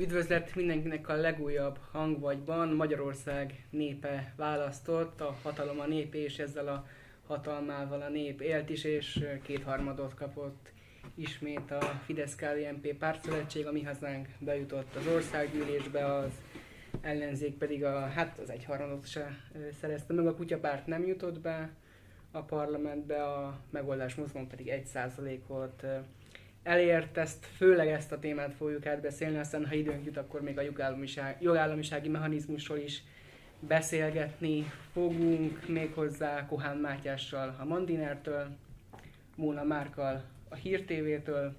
Üdvözlet mindenkinek a legújabb hangvagyban. Magyarország népe választott, a hatalom a nép, és ezzel a hatalmával a nép élt is, és kétharmadot kapott ismét a fidesz KDNP pártszövetség, a mi hazánk bejutott az országgyűlésbe, az ellenzék pedig a, hát az egyharmadot se szerezte meg, a kutyapárt nem jutott be a parlamentbe, a megoldás mozgón pedig egy százalékot elért, ezt, főleg ezt a témát fogjuk átbeszélni, aztán ha időnk jut, akkor még a jogállamiság, jogállamisági mechanizmusról is beszélgetni fogunk, méghozzá Kohán Mátyással a Mandinertől, Móna Márkal a Hír TV-től,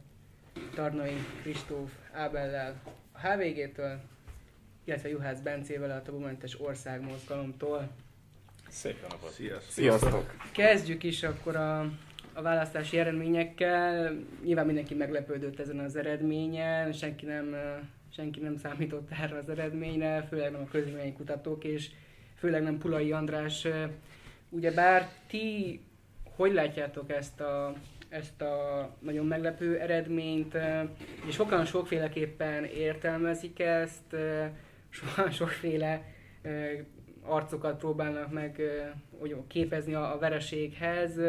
Tarnai Kristóf Ábellel a HVG-től, illetve Juhász Bencével a Tabumentes Országmozgalomtól. Szép napot! Sziasztok! Sziasztok! Kezdjük is akkor a a választási eredményekkel. Nyilván mindenki meglepődött ezen az eredményen, senki nem, senki nem számított erre az eredményre, főleg nem a közvélemény kutatók, és főleg nem Pulai András. Ugyebár ti hogy látjátok ezt a, ezt a nagyon meglepő eredményt, és sokan sokféleképpen értelmezik ezt, sokan sokféle arcokat próbálnak meg képezni a vereséghez.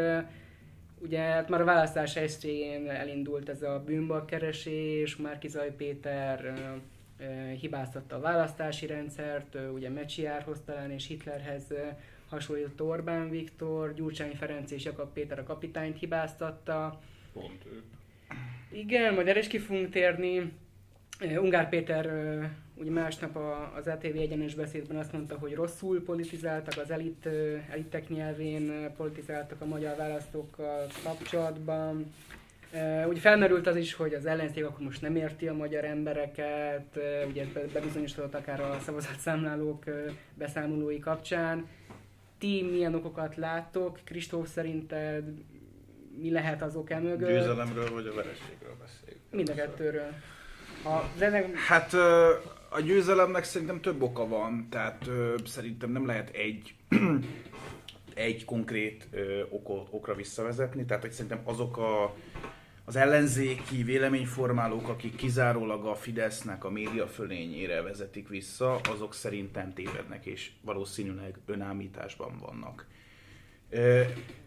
Ugye hát már a választás estjén elindult ez a bűnbakkeresés, Márkizaj Péter hibáztatta a választási rendszert, ugye Mecsiárhoz talán és Hitlerhez hasonlított Orbán Viktor, Gyurcsány Ferenc és Jakab Péter a kapitányt hibáztatta. Pont ő. Igen, majd erre is ki fogunk térni. Ungár Péter ugye másnap az ATV egyenes beszédben azt mondta, hogy rosszul politizáltak, az elit, elitek nyelvén politizáltak a magyar választókkal kapcsolatban. Ugye felmerült az is, hogy az ellenzék akkor most nem érti a magyar embereket, ugye bebizonyosodott akár a szavazatszámlálók beszámolói kapcsán. Ti milyen okokat láttok? Kristóf szerinted mi lehet az ok mögött? Győzelemről vagy a vereségről beszéljük? Mind a kettőről. A zeneg... Hát a győzelemnek szerintem több oka van, tehát ö, szerintem nem lehet egy egy konkrét ö, okot, okra visszavezetni, tehát hogy szerintem azok a, az ellenzéki véleményformálók, akik kizárólag a Fidesznek a média fölényére vezetik vissza, azok szerintem tévednek, és valószínűleg önállításban vannak.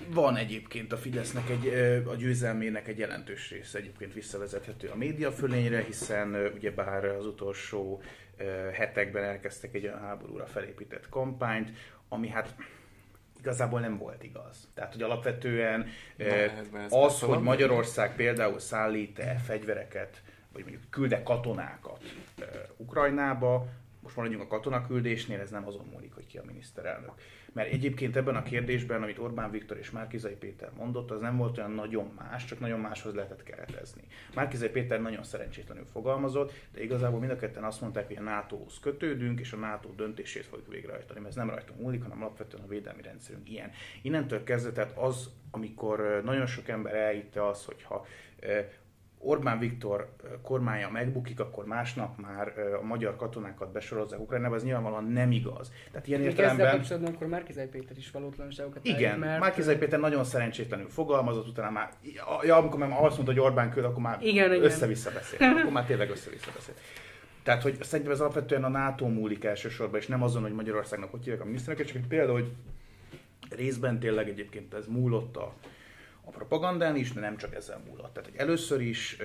Van egyébként a Fidesznek egy, a győzelmének egy jelentős része egyébként visszavezethető a média fölényre, hiszen ugyebár az utolsó hetekben elkezdtek egy olyan háborúra felépített kampányt, ami hát igazából nem volt igaz. Tehát, hogy alapvetően Na, az, hogy Magyarország például szállít-e fegyvereket, vagy mondjuk külde katonákat Ukrajnába, most maradjunk a katonaküldésnél, ez nem azon múlik, hogy ki a miniszterelnök. Mert egyébként ebben a kérdésben, amit Orbán Viktor és Márkizai Péter mondott, az nem volt olyan nagyon más, csak nagyon máshoz lehetett keretezni. Márkizai Péter nagyon szerencsétlenül fogalmazott, de igazából mind a ketten azt mondták, hogy a NATO-hoz kötődünk, és a NATO döntését fogjuk végrehajtani. Mert ez nem rajtunk múlik, hanem alapvetően a védelmi rendszerünk ilyen. Innentől kezdve, tehát az, amikor nagyon sok ember elhitte az, hogyha Orbán Viktor kormánya megbukik, akkor másnap már a magyar katonákat besorozzák Ukrajnába, ez nyilvánvalóan nem igaz. Tehát ilyen Még értelemben... Ezzel kapcsolatban akkor Márkizai Péter is valótlanságokat Igen, mert... Márkizai Péter nagyon szerencsétlenül fogalmazott, utána már, ja, amikor már azt mondta, hogy Orbán küld, akkor már igen, össze-vissza beszél. akkor már tényleg össze-vissza beszél. Tehát, hogy szerintem ez alapvetően a NATO múlik elsősorban, és nem azon, hogy Magyarországnak hogy hívják a minisztereket, csak egy példa, hogy részben tényleg egyébként ez múlott a, a propagandán is, de nem csak ezzel múlott. Tehát hogy először is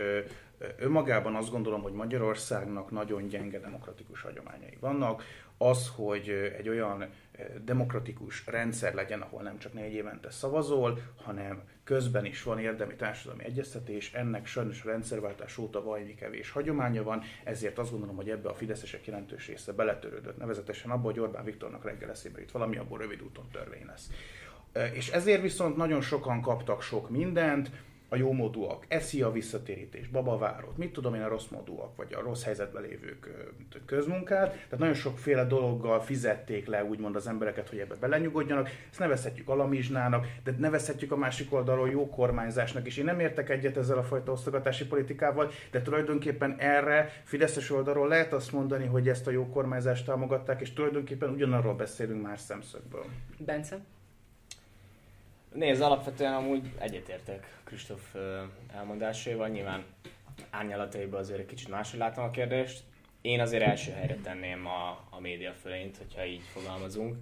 önmagában azt gondolom, hogy Magyarországnak nagyon gyenge demokratikus hagyományai vannak. Az, hogy egy olyan demokratikus rendszer legyen, ahol nem csak négy évente szavazol, hanem közben is van érdemi társadalmi egyeztetés, ennek sajnos a rendszerváltás óta valami kevés hagyománya van, ezért azt gondolom, hogy ebbe a fideszesek jelentős része beletörődött, nevezetesen abba, hogy Orbán Viktornak reggel eszébe jut valami, abból rövid úton törvény lesz. És ezért viszont nagyon sokan kaptak sok mindent, a jó módúak eszi a visszatérítés, babavárot, mit tudom én, a rossz módúak, vagy a rossz helyzetben lévők közmunkát. Tehát nagyon sokféle dologgal fizették le úgymond az embereket, hogy ebbe belenyugodjanak. Ezt nevezhetjük alamizsnának, de nevezhetjük a másik oldalról jó kormányzásnak is. Én nem értek egyet ezzel a fajta osztogatási politikával, de tulajdonképpen erre Fideszes oldalról lehet azt mondani, hogy ezt a jó kormányzást támogatták, és tulajdonképpen ugyanarról beszélünk más szemszögből. Bence? Nézd, alapvetően amúgy egyetértek Kristóf elmondásaival, nyilván árnyalataiban azért egy kicsit máshogy látom a kérdést. én azért első helyre tenném a, a média fölényt, hogyha így fogalmazunk.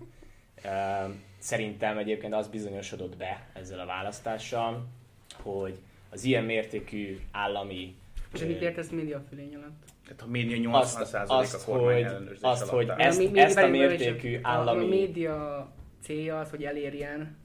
Szerintem egyébként az bizonyosodott be ezzel a választással, hogy az ilyen mértékű állami... És mit értesz média fölény alatt? Tehát a média 80% azt, a kormány hogy, azt, hogy ezt, ezt a mértékű állami... A média célja az, hogy elérjen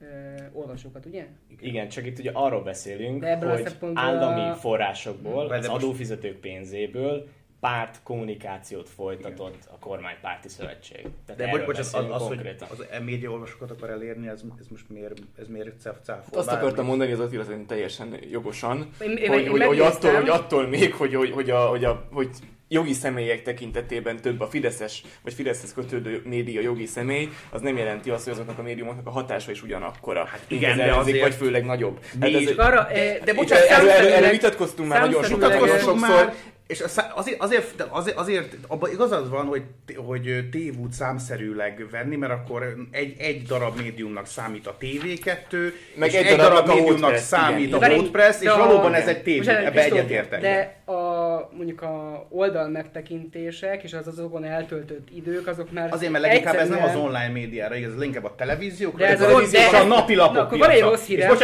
ö, olvasókat, ugye? Igen, csak itt ugye arról beszélünk, hogy állami a... forrásokból, az adófizetők pénzéből párt kommunikációt folytatott a kormánypárti szövetség. Tehát De bocs, az, az, hogy az e média olvasókat akar elérni, ez, ez most miért, ez miért cáfol? Azt akartam mondani, az Attila szerint teljesen jogosan, én, én, hogy, én hogy, hogy, attól, hogy attól még, hogy, hogy, hogy, a, hogy, a, hogy jogi személyek tekintetében több a Fideszes vagy Fideszhez kötődő média jogi személy, az nem jelenti azt, hogy azoknak a médiumoknak a hatása is ugyanakkora. Hát igen, de azért... vagy főleg nagyobb. Hát ez, arra, de bocsánat, erről, erről, erről vitatkoztunk már nagyon sokat, sokszor, és azért, azért, azért, azért abban igazad van, hogy, hogy tévút számszerűleg venni, mert akkor egy, egy darab médiumnak számít a TV2, meg és egy, egy darab, darab médiumnak számít igen, a WordPress, és valóban ez egy tévé, ebbe egyetértek. De a, mondjuk a oldal megtekintések és az azokon eltöltött idők, azok már Azért, mert leginkább ez nem az online médiára, igaz, ez inkább a televíziókra, de ez a, televíziók a napilapok na, akkor van egy rossz hírem,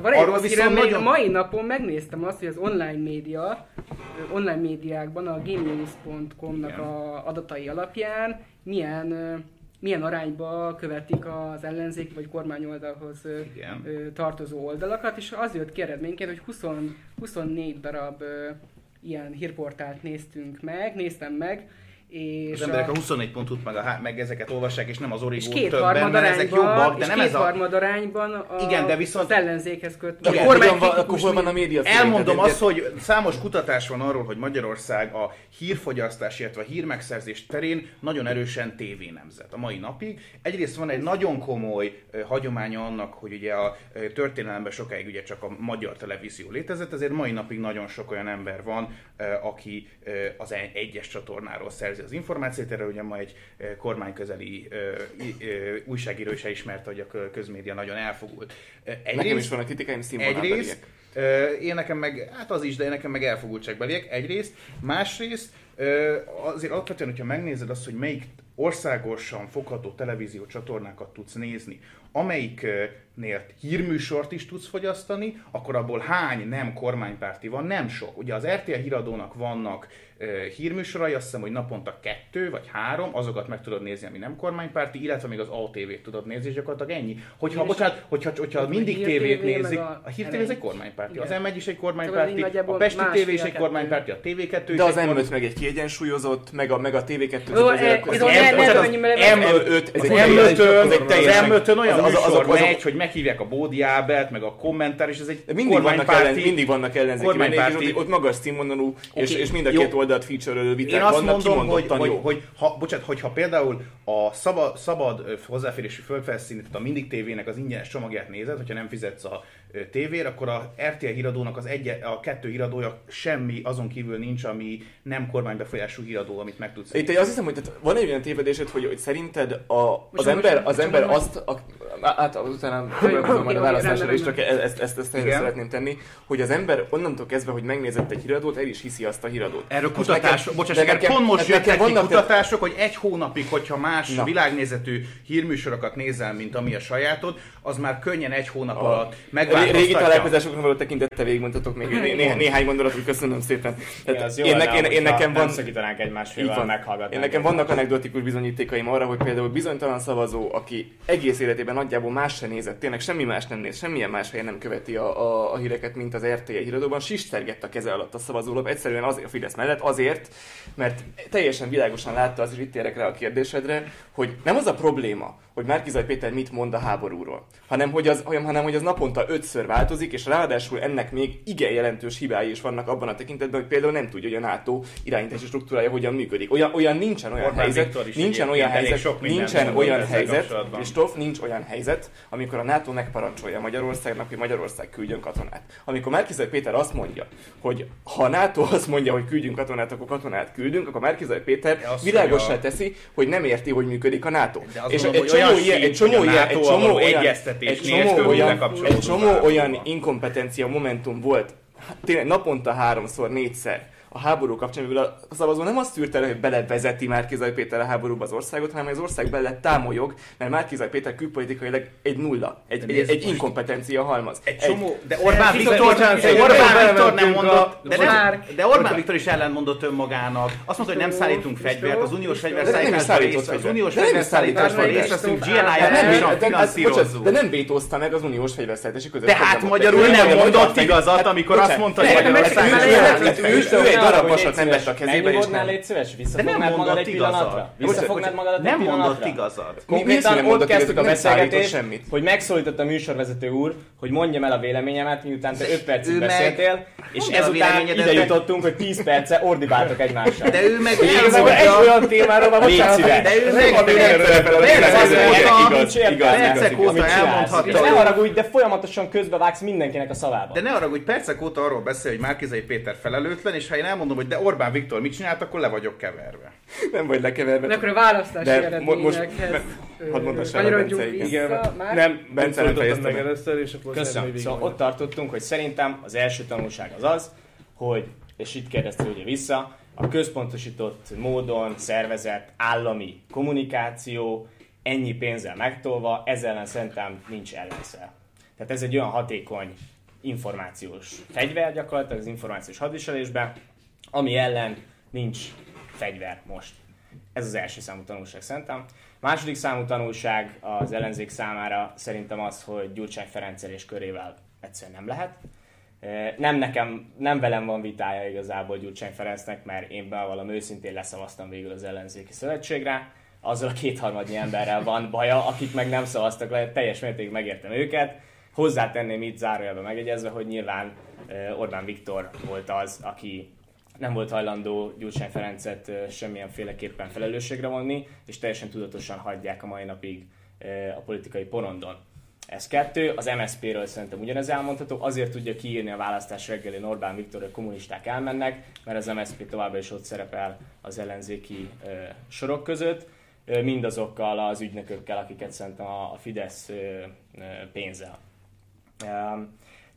van egy rossz hírem, nagyon... mai napon megnéztem azt, hogy az online média, online médiákban a genius.com-nak a adatai alapján milyen milyen arányba követik az ellenzéki vagy kormányoldalhoz Igen. tartozó oldalakat, és az jött ki eredményként, hogy 20, 24 darab ilyen hírportált néztünk meg, néztem meg, és az emberek a 24 pontot meg, a, meg ezeket olvassák, és nem az origó többen, mert ezek jobbak, de nem ez a... arányban a, igen, de viszont... az ellenzékhez köt. Igen, a kormány van, akkor hol van a média Elmondom azt, hogy számos kutatás van arról, hogy Magyarország a hírfogyasztás, illetve a hírmegszerzés terén nagyon erősen tévénemzet a mai napig. Egyrészt van egy nagyon komoly uh, hagyománya annak, hogy ugye a uh, történelemben sokáig ugye csak a magyar televízió létezett, ezért mai napig nagyon sok olyan ember van, uh, aki az egyes csatornáról szerzi szerzi az információt, erre ugye ma egy kormányközeli újságíró is elismerte, hogy a közmédia nagyon elfogult. Egyrészt, Nekem is van a kritikáim Egyrészt, én nekem meg, hát az is, de én nekem meg elfogultságbeliek egyrészt. Másrészt, azért alapvetően, hogyha megnézed azt, hogy melyik országosan fogható televízió csatornákat tudsz nézni, amelyiknél hírműsort is tudsz fogyasztani, akkor abból hány nem kormánypárti van? Nem sok. Ugye az RTL híradónak vannak hírműsorai, azt hiszem, hogy naponta kettő vagy három, azokat meg tudod nézni, ami nem kormánypárti, illetve még az ATV-t tudod nézni, és gyakorlatilag ennyi. Hogyha, bocsánat, hogyha, hogyha mindig tévét nézik, a, a Hír TV ez egy kormánypárti, az M1 is egy kormánypárti, a Pesti TV is egy kormánypárti, a TV2 is De az M5 meg egy kiegyensúlyozott, meg a, meg a TV2 az M5, ez egy M5 olyan műsor megy, hogy meghívják a Bódi Ábelt, meg a kommentár, és ez egy kormánypárti. Mindig vannak ellenzéki ott magas színvonalú, és mind a két oldal oldalt feature viták Én azt vannak, mondom, hogy, hogy, hogy, ha, bocsánat, hogyha például a szabad, szabad hozzáférésű földfelszínt, a Mindig tévének az ingyenes csomagját nézed, hogyha nem fizetsz a tévér, akkor a RTL híradónak az egy, a kettő híradója semmi azon kívül nincs, ami nem kormánybefolyású híradó, amit meg tudsz. Itt azt hiszem, hogy tehát van egy olyan tévedésed, hogy, hogy szerinted a, az ember, az ember azt, a, hát utána foglalkozom majd a választásra is, csak ezt, ezt, ezt, ezt szeretném tenni, hogy az ember onnantól kezdve, hogy megnézett egy híradót, el is hiszi azt a híradót. Erről kutatások, bocsáss, nekem, pont most jöttek ki kutatások, hogy egy hónapig, hogyha más Na. világnézetű hírműsorokat nézel, mint ami a sajátod, az már könnyen egy hónap alatt megváltoztatja. Régi találkozásokra való tekintette végigmondhatok még né- né- néhány gondolatot, köszönöm szépen. Tehát én, lenne, én, én, nekem van... szakítanánk egymásfél meghallgatni. Én nekem vannak anekdotikus bizonyítékaim arra, hogy például bizonytalan szavazó, aki egész életében nagyjából más sem nézett, tényleg semmi más nem néz, semmilyen más helyen nem követi a, a, a híreket, mint az RTL híradóban, sistergett a keze alatt a szavazólap, egyszerűen azért a Fidesz mellett, azért, mert teljesen világosan látta, az is itt érek rá a kérdésedre, hogy nem az a probléma, hogy Márkizaj Péter mit mond a háborúról, hanem hogy, az, hanem hogy az naponta ötször változik, és ráadásul ennek még igen jelentős hibái is vannak abban a tekintetben, hogy például nem tudja, hogy a NATO irányítási struktúrája hogyan működik. Olyan, olyan nincsen olyan Orbán helyzet, nincsen olyan helyzet, nincsen olyan helyzet, és Toff nincs olyan helyzet, amikor a NATO megparancsolja Magyarországnak, hogy Magyarország küldjön katonát. Amikor Márkizaj Péter azt mondja, hogy ha a NATO azt mondja, hogy küldjünk katonát, akkor katonát küldünk, akkor Márkizaj Péter világosá teszi, hogy nem érti, hogy működik a NATO. És egy csomó ilyen, egy csomó ilyen, egy csomó olyan, egy csomó olyan, egy csomó olyan inkompetencia momentum volt, tényleg naponta háromszor, négyszer, a háború kapcsán, mivel a szavazó nem azt tűrte hogy belevezeti Márkizaj Péter a háborúba az országot, hanem az ország bele támolyog, mert Márkizaj Péter külpolitikailag egy nulla, egy, egy, egy inkompetencia halmaz. Egy csomó, de Orbán Viktor, Orbán Viktor nem mondott, de, nem, de Orbán Viktor is ellentmondott önmagának. Azt mondta, hogy nem szállítunk fegyvert, az uniós fegyverszállításban részt, az uniós fegyverszállításban részt veszünk, GNI-jal De nem vétózta meg az uniós fegyverszállítási között. Tehát magyarul nem mondott igazat, amikor azt mondta, hogy Magyarország egy darab vasat nem vett a kezébe, és nem. légy szíves, visszafognád magad egy pillanatra? Visszafognád magad egy Nem mondott igazat. Konkrétan ott kezdtük a beszélgetést, hogy megszólított a műsorvezető úr, hogy mondjam el a véleményemet, miután te 5 percig beszéltél, és ezután ide jutottunk, hogy 10 perce ordibáltok egymással. De ő meg egy olyan témáról van, bocsánat, de ő meg percek óta elmondhatta. És ne haragudj, de folyamatosan közbevágsz mindenkinek a szavába. De ne haragudj, percek óta arról beszél, hogy Márkizai Péter felelőtlen, és ha én elmondom, hogy de Orbán Viktor mit csinált, akkor le vagyok keverve. Nem vagy lekeverve. De akkor a választási eredményekhez Hadd mondassam el, Bence, igen. Nem, Bence nem fejezte meg először, és akkor Köszönöm. Szóval ott tartottunk, hogy szerintem az első tanulság az az, hogy, és itt kérdezte ugye vissza, a központosított módon szervezett állami kommunikáció ennyi pénzzel megtolva, ezzel ellen szerintem nincs ellenszer. Tehát ez egy olyan hatékony információs fegyver gyakorlatilag az információs hadviselésben, ami ellen nincs fegyver most. Ez az első számú tanulság szerintem. Második számú tanulság az ellenzék számára szerintem az, hogy Gyurcsány Ferenccel és körével egyszerűen nem lehet. Nem nekem, nem velem van vitája igazából Gyurcsány Ferencnek, mert én bevallom őszintén leszavaztam végül az ellenzéki szövetségre. Azzal a kétharmadnyi emberrel van baja, akik meg nem szavaztak le, teljes mértékig megértem őket. Hozzátenném itt zárójelben megegyezve, hogy nyilván Orbán Viktor volt az, aki nem volt hajlandó Gyurcsány Ferencet semmilyenféleképpen felelősségre vonni, és teljesen tudatosan hagyják a mai napig a politikai porondon. Ez kettő, az MSZP-ről szerintem ugyanez elmondható, azért tudja kiírni a választás reggelén Orbán Viktor, hogy kommunisták elmennek, mert az MSZP továbbra is ott szerepel az ellenzéki sorok között, mindazokkal az ügynökökkel, akiket szerintem a, Fidesz pénzel.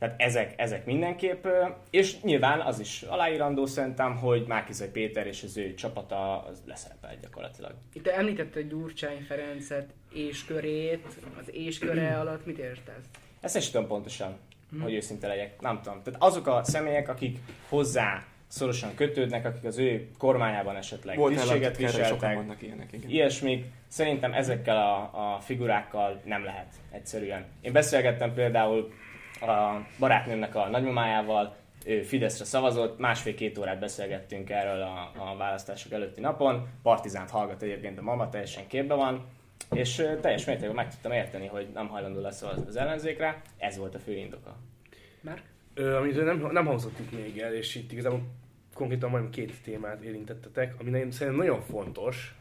Tehát ezek, ezek mindenképp, és nyilván az is aláírandó szerintem, hogy Márkizai Péter és az ő csapata az leszerepel gyakorlatilag. Itt említette Gyurcsány Ferencet és körét, az és köre alatt mit értesz? Ezt is tudom pontosan, hmm. hogy őszinte legyek. Nem tudom. Tehát azok a személyek, akik hozzá szorosan kötődnek, akik az ő kormányában esetleg Volt tisztséget viseltek, vannak ilyenek, igen. ilyesmik, szerintem ezekkel a, a figurákkal nem lehet egyszerűen. Én beszélgettem például a barátnőmnek a nagymamájával, ő Fideszre szavazott, másfél-két órát beszélgettünk erről a, a választások előtti napon, Partizánt hallgat egyébként a mama, teljesen képbe van, és teljes mértékben meg tudtam érteni, hogy nem hajlandó lesz az ellenzékre, ez volt a fő indoka. Márk? Ö, amit nem, nem hangzott itt még el, és itt igazából konkrétan majdnem két témát érintettetek, ami szerintem nagyon fontos,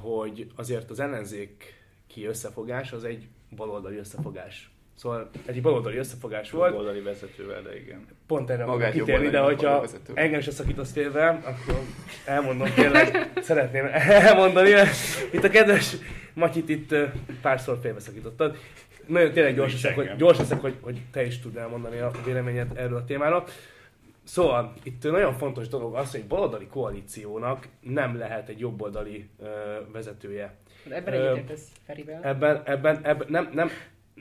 hogy azért az ellenzéki összefogás az egy baloldali összefogás Szóval egy baloldali összefogás volt. Baloldali vezetővel, de igen. Pont erre Magát kitérni, de hogyha engem is szakítasz félve, akkor elmondom tényleg, szeretném elmondani. Itt a kedves Matyit itt párszor félbe szakítottad. Nagyon tényleg gyors leszek, hogy, gyors leszek hogy, hogy te is tudnál mondani a véleményed erről a témáról. Szóval itt nagyon fontos dolog az, hogy egy baloldali koalíciónak nem lehet egy jobboldali uh, vezetője. Ebben egyetértesz Ferivel? Ebben, ebben, ebben nem, nem,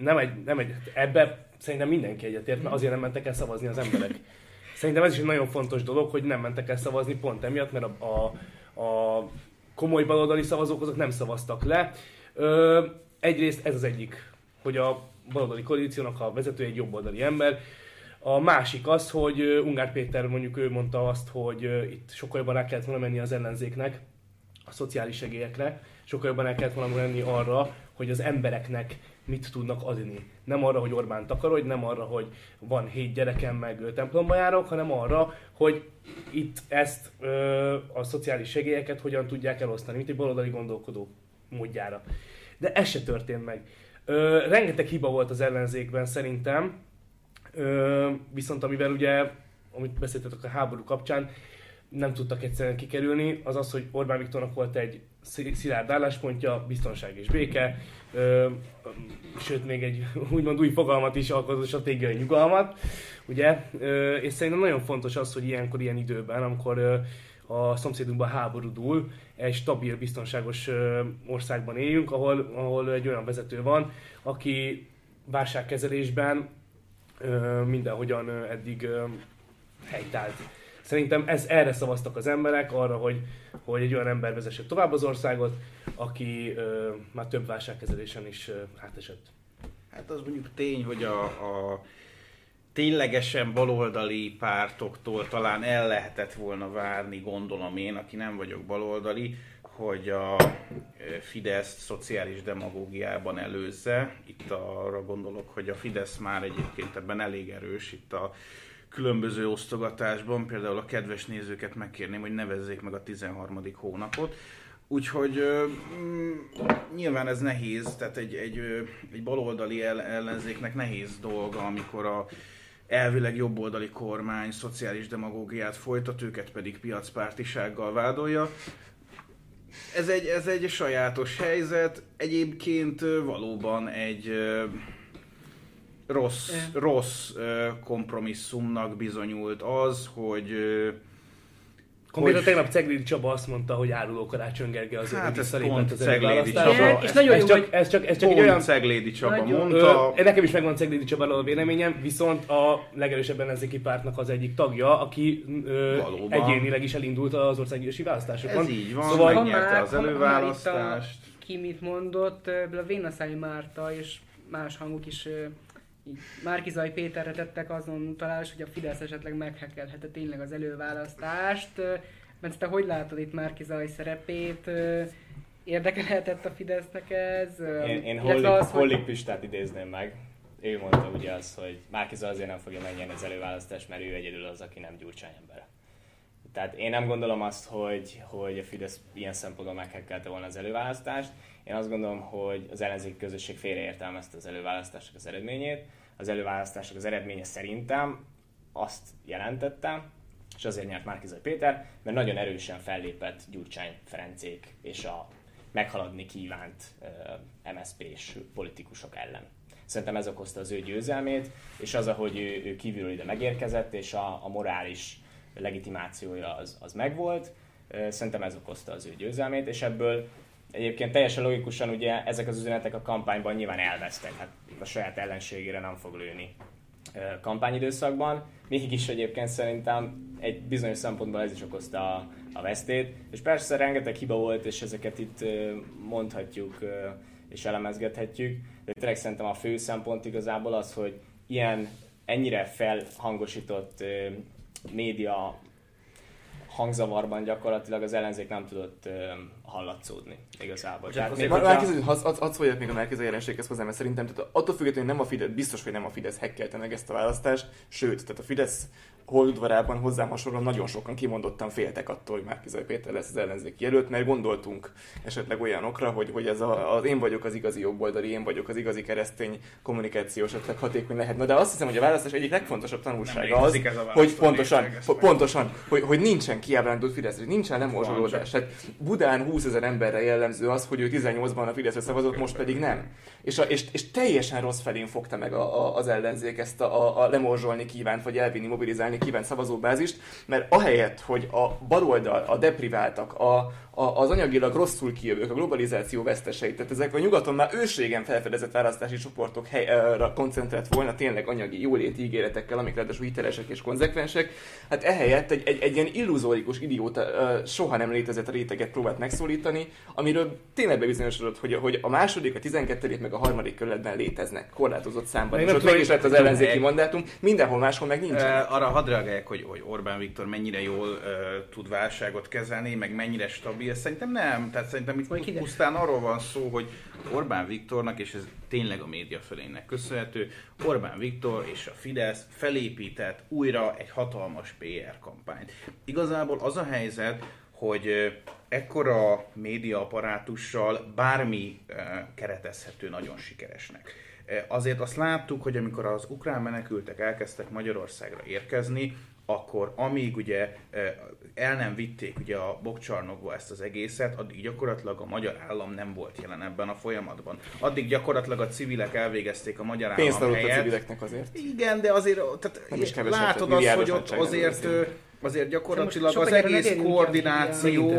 nem egy, nem egy, ebbe szerintem mindenki egyetért, mert azért nem mentek el szavazni az emberek. Szerintem ez is egy nagyon fontos dolog, hogy nem mentek el szavazni pont emiatt, mert a, a, a komoly baloldali szavazók azok nem szavaztak le. Ö, egyrészt ez az egyik, hogy a baloldali koalíciónak a vezető egy jobboldali ember. A másik az, hogy Ungár Péter mondjuk ő mondta azt, hogy itt sokkal jobban rá kellett volna menni az ellenzéknek, a szociális segélyekre, sokkal jobban el kellett volna menni arra, hogy az embereknek mit tudnak adni. Nem arra, hogy Orbán takarodj, nem arra, hogy van hét gyerekem, meg templomba járok, hanem arra, hogy itt ezt ö, a szociális segélyeket hogyan tudják elosztani, mint egy baloldali gondolkodó módjára. De ez se történt meg. Ö, rengeteg hiba volt az ellenzékben szerintem, ö, viszont amivel ugye, amit beszéltetek a háború kapcsán, nem tudtak egyszerűen kikerülni, az az, hogy Orbán Viktornak volt egy szilárd álláspontja, biztonság és béke, ö, sőt még egy úgymond új fogalmat is alkotott, stratégiai nyugalmat, ugye? Ö, és szerintem nagyon fontos az, hogy ilyenkor, ilyen időben, amikor ö, a szomszédunkban háború dúl, egy stabil, biztonságos ö, országban éljünk, ahol, ahol egy olyan vezető van, aki válságkezelésben ö, mindenhogyan ö, eddig helytált. Szerintem ez, erre szavaztak az emberek, arra, hogy, hogy egy olyan ember vezesse tovább az országot, aki ö, már több válságkezelésen is ö, átesett. Hát az mondjuk tény, hogy a, a ténylegesen baloldali pártoktól talán el lehetett volna várni, gondolom én, aki nem vagyok baloldali, hogy a Fidesz szociális demagógiában előzze. Itt arra gondolok, hogy a Fidesz már egyébként ebben elég erős. Itt a különböző osztogatásban, például a kedves nézőket megkérném, hogy nevezzék meg a 13. hónapot. Úgyhogy mm, nyilván ez nehéz, tehát egy, egy, egy baloldali ellenzéknek nehéz dolga, amikor a elvileg jobboldali kormány szociális demagógiát folytat, őket pedig piacpártisággal vádolja. Ez egy, ez egy sajátos helyzet, egyébként valóban egy rossz, e. rossz kompromisszumnak bizonyult az, hogy Konkrétan tegnap Ceglédi Csaba azt mondta, hogy áruló Karácsony Gergely azért, hát ez pont az Ceglédi Csaba. És nagyon jó, ez csak, ez csak, ez csak egy olyan... Ceglédi Csaba nagyon, mondta. Ö, nekem is megvan Ceglédi Csaba a véleményem, viszont a legerősebb ellenzéki pártnak az egyik tagja, aki ö, egyénileg is elindult az országgyűlési választásokon. Ez így van, szóval megnyerte az előválasztást. Ki mit mondott, a Vénaszály Márta és más hangok is Márkizai Péterre tettek azon utalás, hogy a Fidesz esetleg meghekelhette tényleg az előválasztást. Mert te hogy látod itt Márkizai szerepét? Érdekelhetett a Fidesznek ez? Én, én Hollik, az, Hollik Pistát idézném meg. Ő mondta ugye az, hogy Márkiza azért nem fogja megnyerni az előválasztást, mert ő egyedül az, aki nem Gyurcsány ember. Tehát én nem gondolom azt, hogy, hogy a Fidesz ilyen szempontból meghekkelte volna az előválasztást. Én azt gondolom, hogy az ellenzéki közösség félreértelmezte az előválasztások az eredményét. Az előválasztások az eredménye szerintem azt jelentette, és azért nyert Márkizai Péter, mert nagyon erősen fellépett Gyurcsány Ferencék és a meghaladni kívánt uh, MSZP-s politikusok ellen. Szerintem ez okozta az ő győzelmét, és az, ahogy ő, ő kívülről ide megérkezett, és a, a morális legitimációja az, az megvolt. Szerintem ez okozta az ő győzelmét, és ebből egyébként teljesen logikusan ugye ezek az üzenetek a kampányban nyilván elvesztek, hát a saját ellenségére nem fog lőni kampányidőszakban. Mégis egyébként szerintem egy bizonyos szempontból ez is okozta a, a vesztét. És persze rengeteg hiba volt, és ezeket itt mondhatjuk és elemezgethetjük, de tényleg szerintem a fő szempont igazából az, hogy ilyen ennyire felhangosított média hangzavarban gyakorlatilag az ellenzék nem tudott hallatszódni igazából. Tehát még, Márkizai, hadd szóljak még a Márkizai jelenséghez hozzá, mert szerintem tehát attól függetlenül nem a Fidesz, biztos, hogy nem a Fidesz hekkelte meg ezt a választást, sőt, tehát a Fidesz holdudvarában hozzám hasonlóan nagyon sokan kimondottan féltek attól, hogy Márkizai Péter lesz az ellenzék jelölt, mert gondoltunk esetleg olyanokra, hogy, hogy ez a, az én vagyok az igazi jobboldali, én vagyok az igazi keresztény kommunikáció esetleg hatékony lehet. Na de azt hiszem, hogy a választás egyik legfontosabb tanulsága az, hogy pontosan, pontosan hogy, hogy nincsen kiábrándult Fidesz, hogy nincsen lemorzsolódás. Tehát Budán 20 ezer emberre jellemző az, hogy ő 18-ban a Fideszre szavazott, most pedig nem. És, a, és, és teljesen rossz felén fogta meg a, a, az ellenzék ezt a, a, a lemorzsolni kívánt, vagy elvinni, mobilizálni kívánt szavazóbázist, mert ahelyett, hogy a baloldal, a depriváltak, a, a, az anyagilag rosszul kijövők, a globalizáció veszteseit, tehát ezek a nyugaton már ősrégen felfedezett választási csoportok helyre koncentrált volna tényleg anyagi jóléti ígéretekkel, amik ráadásul hitelesek és konzekvensek, hát ehelyett egy, egy, egy ilyen illuzórikus idióta soha nem létezett réteget próbált megszólítani, amiről tényleg bebizonyosodott, hogy, hogy a második, a tizenkettedik meg a harmadik kerületben léteznek korlátozott számban, és ott meg is lett az ellenzéki mandátum, mindenhol máshol meg nincs. Uh, arra hadd reagáljak, hogy, hogy Orbán Viktor mennyire jól uh, tud válságot kezelni, meg mennyire stabil ez szerintem nem. Tehát szerintem itt pusztán arról van szó, hogy Orbán Viktornak, és ez tényleg a média felének köszönhető, Orbán Viktor és a Fidesz felépített újra egy hatalmas PR kampányt. Igazából az a helyzet, hogy ekkora média apparátussal bármi keretezhető nagyon sikeresnek. Azért azt láttuk, hogy amikor az ukrán menekültek elkezdtek Magyarországra érkezni, akkor amíg ugye el nem vitték ugye a bokcsarnokba ezt az egészet, addig gyakorlatilag a magyar állam nem volt jelen ebben a folyamatban. Addig gyakorlatilag a civilek elvégezték a magyar állam Pénzt adott helyet. a civileknek azért. Igen, de azért tehát Nem is látod azt, hogy ott azért ö, azért gyakorlatilag Most az egész koordináció...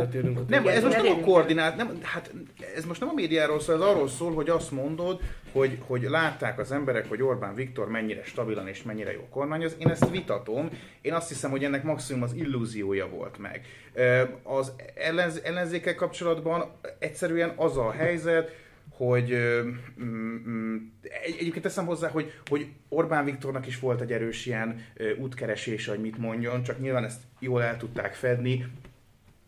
Nem, ez most Ne nem a koordinát, nem, hát ez most nem a médiáról szól, ez arról szól, hogy azt mondod, hogy, hogy látták az emberek, hogy Orbán Viktor mennyire stabilan és mennyire jó kormányoz. Én ezt vitatom. Én azt hiszem, hogy ennek maximum az illúziója volt meg. Az ellenz, ellenzékkel kapcsolatban egyszerűen az a helyzet, hogy mm, mm, egy, egyébként teszem hozzá, hogy, hogy Orbán Viktornak is volt egy erős ilyen útkeresése, hogy mit mondjon, csak nyilván ezt jól el tudták fedni.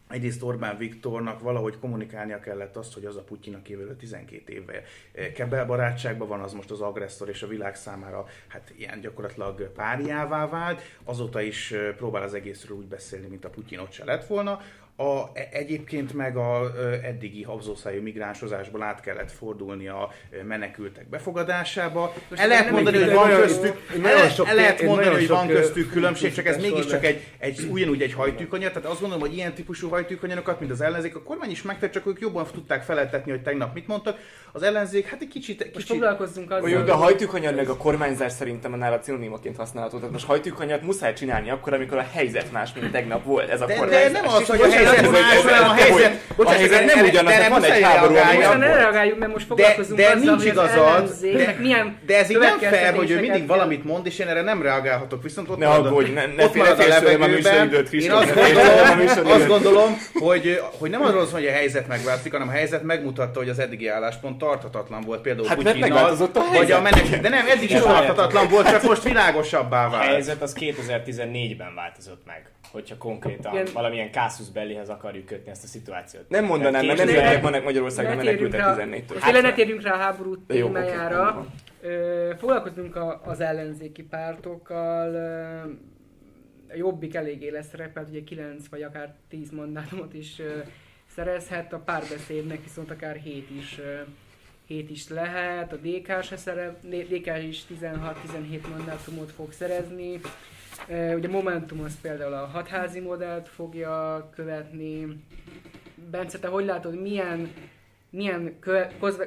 Egyrészt Orbán Viktornak valahogy kommunikálnia kellett azt, hogy az a Putyin, akivel ő 12 éve eh, kebel barátságban van, az most az agresszor és a világ számára hát ilyen gyakorlatilag páriává vált. Azóta is próbál az egészről úgy beszélni, mint a Putyin ott se lett volna. A, e- egyébként meg a ö, eddigi habzószájú migránsozásból át kellett fordulni a menekültek befogadásába. Most El lehet mondani, hogy van köztük, el, sok- el lehet mondani, hogy van köztük különbség, csak ez mégiscsak egy, egy ugyanúgy egy hajtűkanya. Tehát azt gondolom, hogy ilyen típusú hajtűkanyarokat, mint az ellenzék, a kormány is megtett, csak ők jobban tudták feleltetni, hogy tegnap mit mondtak. Az ellenzék, hát egy kicsit, Most kicsit foglalkozzunk azzal, Mondjuk a hajtűkanyar meg a kormányzás szerintem nála szinonimaként használható. Tehát most hajtűkanyart muszáj csinálni akkor, amikor a helyzet más, mint tegnap volt. Ez a de, de kormányzás. nem az, hogy a helyzet a helyzet, a bocsánat, helyzet nem ugyanaz, erre tehát van egy háború, ami ne volt. reagáljuk, mert most foglalkozunk de azzal, nincs hogy igazad, de- milyen De ez így nem fair, hogy ő mindig valamit mond, és én erre nem reagálhatok. Viszont ott Ne a- aggódj, ne- ne ott marad a a levegőben. Én azt a gondolom, azt gondolom, hogy, hogy nem arról szól, hogy a helyzet megváltozik, hanem a helyzet megmutatta, hogy az eddigi álláspont tarthatatlan volt például Hát, Putyinnal, megváltozott a vagy a menek... De nem, eddig is De tarthatatlan volt, csak most világosabbá A vált. helyzet az 2014-ben változott meg, hogyha konkrétan Igen. valamilyen Casus Bellihez akarjuk kötni ezt a szituációt. Nem mondanám, mert nem jöttek 2000 ma Magyarországon menekültek rá- 14-től. Most tényleg ne térjünk rá a háború témájára. Ö, Foglalkozunk a, az ellenzéki pártokkal. A Jobbik eléggé lesz szerepelt, ugye 9 vagy akár 10 mandátumot is szerezhet, a párbeszédnek viszont akár 7 is, 7 is lehet, a DK, se szerep, DK is 16-17 mandátumot fog szerezni. Ugye Momentum az például a hatházi modellt fogja követni. Bence, te hogy látod, milyen milyen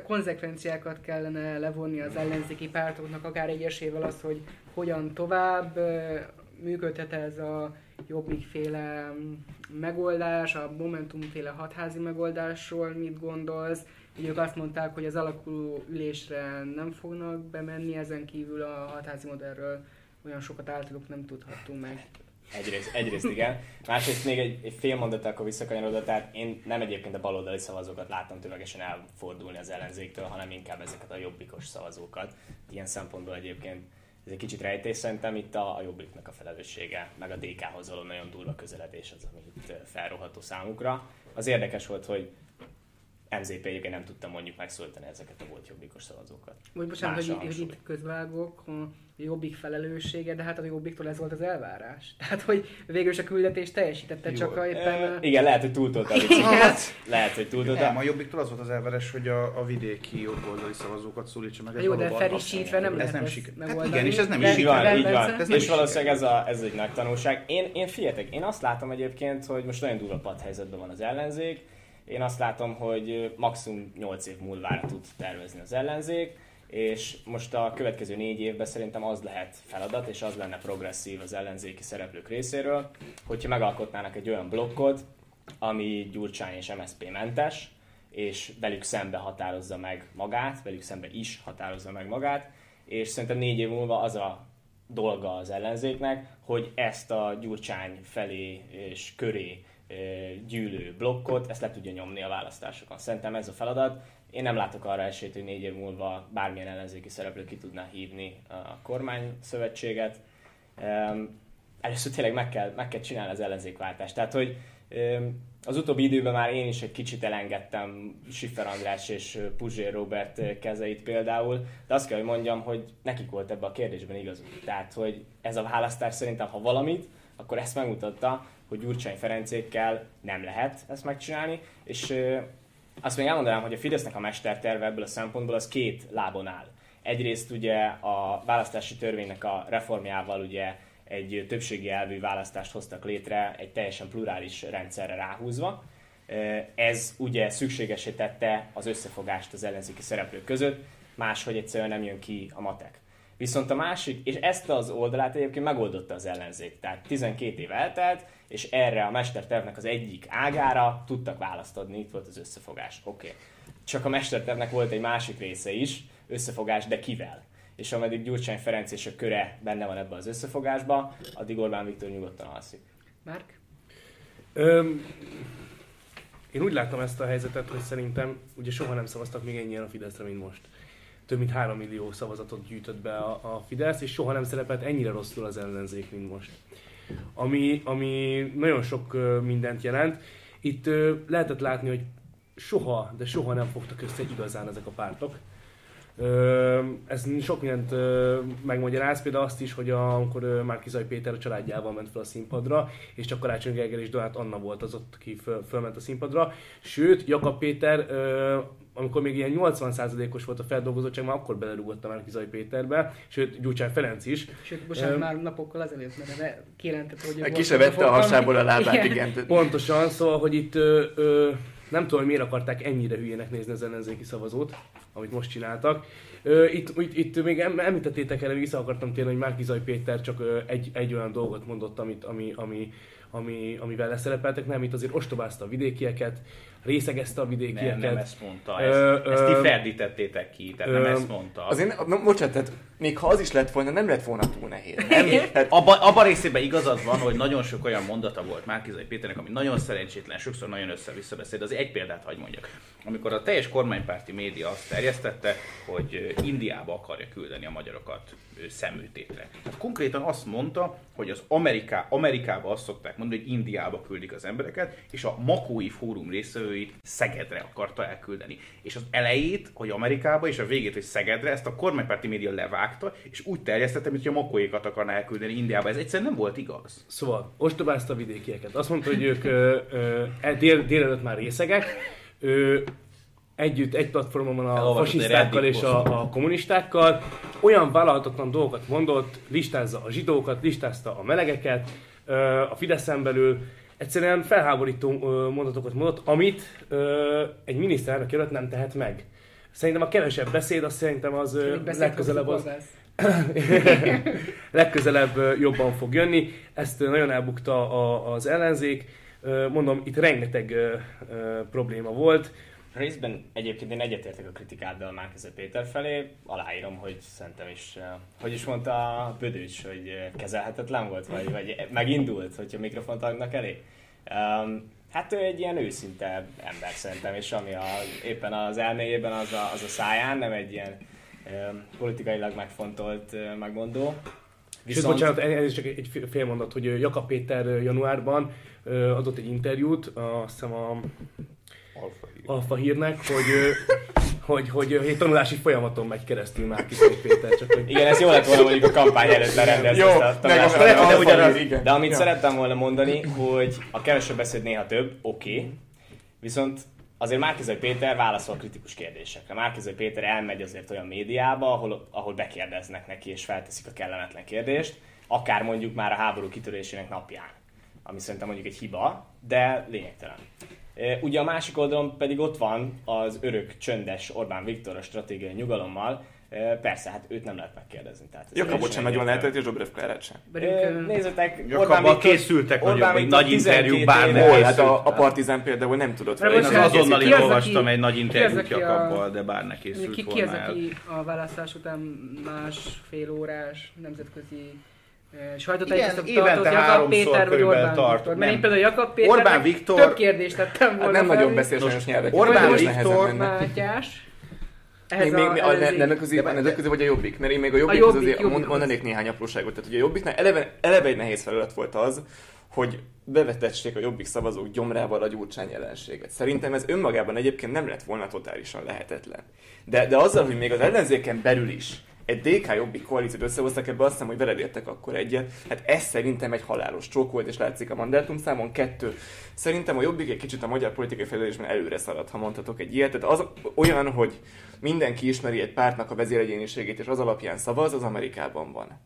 konzekvenciákat kellene levonni az ellenzéki pártoknak, akár egyesével az, hogy hogyan tovább működhet ez a jobbikféle megoldás, a Momentumféle hatházi megoldásról mit gondolsz? Ugye ők azt mondták, hogy az alakuló ülésre nem fognak bemenni, ezen kívül a hatházi modellről olyan sokat általuk nem tudhattunk meg. Egyrészt, egyrészt igen. Másrészt még egy, egy fél mondat, akkor visszakanyarodva, tehát én nem egyébként a baloldali szavazókat láttam tömegesen elfordulni az ellenzéktől, hanem inkább ezeket a jobbikos szavazókat. Ilyen szempontból egyébként ez egy kicsit rejtés, szerintem itt a, a jobbiknak a felelőssége, meg a DK-hoz való nagyon durva közeledés az, ami itt eh, felroható számukra. Az érdekes volt, hogy MZP egyébként nem tudta mondjuk megszólítani ezeket a volt jobbikos szavazókat. Vagy bocsánat, hogy, hogy itt közvágok, a jobbik felelőssége, de hát a jobbiktól ez volt az elvárás. Tehát, hogy végül is a küldetés teljesítette, Jó. csak a éppen... E, igen, lehet, hogy túltolta a Igen. biciklet. Lehet, hogy túltolta. Nem, a Jobbiktól az volt az elveres, hogy a, a vidéki jobboldali szavazókat szólítsa meg. Ez Jó, de felisítve nem ez nem ezt siker. Hát igen, és ez nem is Így siker. van, így van. Ez És valószínűleg ez, a, ez egy nagy tanulság. Én, én figyeljetek, én azt látom egyébként, hogy most nagyon durva padhelyzetben van az ellenzék. Én azt látom, hogy maximum 8 év múlvára tud tervezni az ellenzék, és most a következő négy évben szerintem az lehet feladat, és az lenne progresszív az ellenzéki szereplők részéről, hogyha megalkotnának egy olyan blokkot, ami Gyurcsány és MSZP mentes, és velük szembe határozza meg magát, velük szembe is határozza meg magát, és szerintem négy év múlva az a dolga az ellenzéknek, hogy ezt a Gyurcsány felé és köré gyűlő blokkot, ezt le tudja nyomni a választásokon. Szerintem ez a feladat. Én nem látok arra esélyt, hogy négy év múlva bármilyen ellenzéki szereplő ki tudná hívni a kormány szövetséget. Először tényleg meg kell, meg kell csinálni az ellenzékváltást. Tehát, hogy az utóbbi időben már én is egy kicsit elengedtem Siffer András és Puzsér Robert kezeit például, de azt kell, hogy mondjam, hogy nekik volt ebben a kérdésben igazuk. Tehát, hogy ez a választás szerintem, ha valamit, akkor ezt megmutatta, hogy Gyurcsány Ferencékkel nem lehet ezt megcsinálni, és azt még elmondanám, hogy a Fidesznek a mesterterve ebből a szempontból az két lábon áll. Egyrészt ugye a választási törvénynek a reformjával ugye egy többségi elvű választást hoztak létre egy teljesen plurális rendszerre ráhúzva. Ez ugye szükségesé tette az összefogást az ellenzéki szereplők között, máshogy egyszerűen nem jön ki a matek. Viszont a másik, és ezt az oldalát egyébként megoldotta az ellenzék. Tehát 12 év eltelt, és erre a mestertervnek az egyik ágára tudtak választ adni, itt volt az összefogás. Oké. Okay. Csak a mestertervnek volt egy másik része is, összefogás, de kivel? És ameddig Gyurcsány Ferenc és a köre benne van ebben az összefogásban, addig Orbán Viktor nyugodtan alszik. Márk? Öm, én úgy láttam ezt a helyzetet, hogy szerintem ugye soha nem szavaztak még ennyien a Fideszre, mint most több mint 3 millió szavazatot gyűjtött be a, a Fidesz, és soha nem szerepelt ennyire rosszul az ellenzék, mint most. Ami, ami nagyon sok mindent jelent. Itt lehetett látni, hogy soha, de soha nem fogtak össze igazán ezek a pártok. Ez sok mindent megmagyaráz, például azt is, hogy amikor Márkizaj Péter a családjával ment fel a színpadra, és csak Karácsony Gergely és Donát Anna volt az ott, aki föl, fölment a színpadra. Sőt, Jakab Péter amikor még ilyen 80%-os volt a feldolgozottság, már akkor belerúgott a Márkizai Péterbe, sőt Gyurcsány Ferenc is. Sőt, bocsánat, um, már napokkal ezelőtt, mert kijelentett, hogy... Ki se vette a hasából a lábát, igen. igen. Pontosan, szóval, hogy itt ö, ö, nem tudom, miért akarták ennyire hülyének nézni az ellenzéki szavazót, amit most csináltak. Itt, itt, itt még említettétek el, vissza akartam térni, hogy Márkizai Péter csak egy, egy olyan dolgot mondott, amit, ami, ami, ami, amivel leszerepeltek, nem, itt azért ostobázta a vidékieket, részegezte a vidékieket. Nem, nem ezt mondta, ezt, ö, ezt ti ferdítettétek ki, tehát ö, nem ezt mondta. Azért, na, bocsánat, tehát még ha az is lett volna, nem lett volna túl nehéz. Nem? Tehát... Abba, abba részében igazad van, hogy nagyon sok olyan mondata volt Márkizai Péternek, ami nagyon szerencsétlen, sokszor nagyon össze-vissza beszél, de az egy példát hagy mondjak. Amikor a teljes kormánypárti média azt terjesztette, hogy Indiába akarja küldeni a magyarokat szemültétre. Hát konkrétan azt mondta, hogy az Ameriká, Amerikába azt szokták mondani, hogy Indiába küldik az embereket, és a Makói Fórum részvevőit Szegedre akarta elküldeni. És az elejét, hogy Amerikába, és a végét, hogy Szegedre, ezt a kormánypárti média levágta, és úgy terjesztette, mint hogy a Makóikat akarná elküldeni Indiába. Ez egyszerűen nem volt igaz. Szóval, ostobázta a vidékieket. Azt mondta, hogy ők ö, ö, e, dél, délelőtt már részegek, ö, együtt egy platformon van a fasisztákkal és a, a kommunistákkal, olyan vállalhatatlan dolgokat mondott, listázza a zsidókat, listázta a melegeket, a Fideszen belül, egyszerűen felháborító mondatokat mondott, amit egy miniszterelnök jelölt nem tehet meg. Szerintem a kevesebb beszéd, azt szerintem az legközelebb az, legközelebb jobban fog jönni. Ezt nagyon elbukta az ellenzék. Mondom, itt rengeteg probléma volt. Részben egyébként én egyetértek a kritikáddal Márkeze Péter felé, aláírom, hogy szerintem is, hogy is mondta a Bödőcs, hogy kezelhetetlen volt, vagy, vagy megindult, hogyha mikrofont adnak elé. Um, hát ő egy ilyen őszinte ember szerintem, és ami a, éppen az elméjében az a, az a száján, nem egy ilyen um, politikailag megfontolt uh, megmondó. Viszont... Sőt, bocsánat, ez csak egy fél mondat, hogy Jakab Péter januárban adott egy interjút, azt hiszem a Alfa, Alfa hírnek, hogy, hogy, hogy, hogy egy tanulási folyamaton megy keresztül már Kiszai Péter. Csak hogy... Igen, ez jó lett volna mondjuk a kampány előtt lerendezni Jó, ezt a tanulási de, ugyanaz, igen. de amit ja. szerettem volna mondani, hogy a kevesebb beszéd néha több, oké, okay, viszont azért Márkizai Péter válaszol kritikus kérdésekre. Márkizai Péter elmegy azért olyan médiába, ahol, ahol bekérdeznek neki és felteszik a kellemetlen kérdést, akár mondjuk már a háború kitörésének napján. Ami szerintem mondjuk egy hiba, de lényegtelen. Ugye a másik oldalon pedig ott van az örök csöndes Orbán Viktor a stratégiai nyugalommal, Persze, hát őt nem lehet megkérdezni. Tehát Jakabot sem nagyon lehetett, és Zsobrev Klárát sem. Nézzetek, Orbán Viktor, készültek Orbán nagyobb, nagy interjú, bár nem hát a, a Partizán például nem tudott fel. Én azonnal én olvastam egy nagy interjút Jakabbal, de bár ne készült ki, ki az, aki a választás után másfél órás nemzetközi sajtótájékoztatót évente Jakab Péter vagy Orbán tart. Viktor. Mert én például Jakab Péter Orbán Viktor... több kérdést tettem volna hát Nem fel. nagyon beszél sajnos nyelvek. Orbán Viktor... Mátyás. Még, még, még a, a nemzetközi, a nemzetközi vagy a Jobbik? Mert én még a Jobbik, a jobbik azért jobbik mondanék néhány apróságot. Tehát ugye a Jobbiknál eleve, eleve egy nehéz feladat volt az, hogy bevetessék a Jobbik szavazók gyomrával a gyurcsány jelenséget. Szerintem ez önmagában egyébként nem lett volna totálisan lehetetlen. De, de azzal, hogy még az ellenzéken belül is egy DK jobbik koalíciót összehoztak, ebbe azt hiszem, hogy veled értek akkor egyet. Hát ez szerintem egy halálos csók volt, és látszik a mandátum számon. Kettő. Szerintem a jobbik egy kicsit a magyar politikai fejlődésben előre szaladt, ha mondhatok egy ilyet. Tehát az olyan, hogy mindenki ismeri egy pártnak a vezéregyéniségét, és az alapján szavaz, az Amerikában van.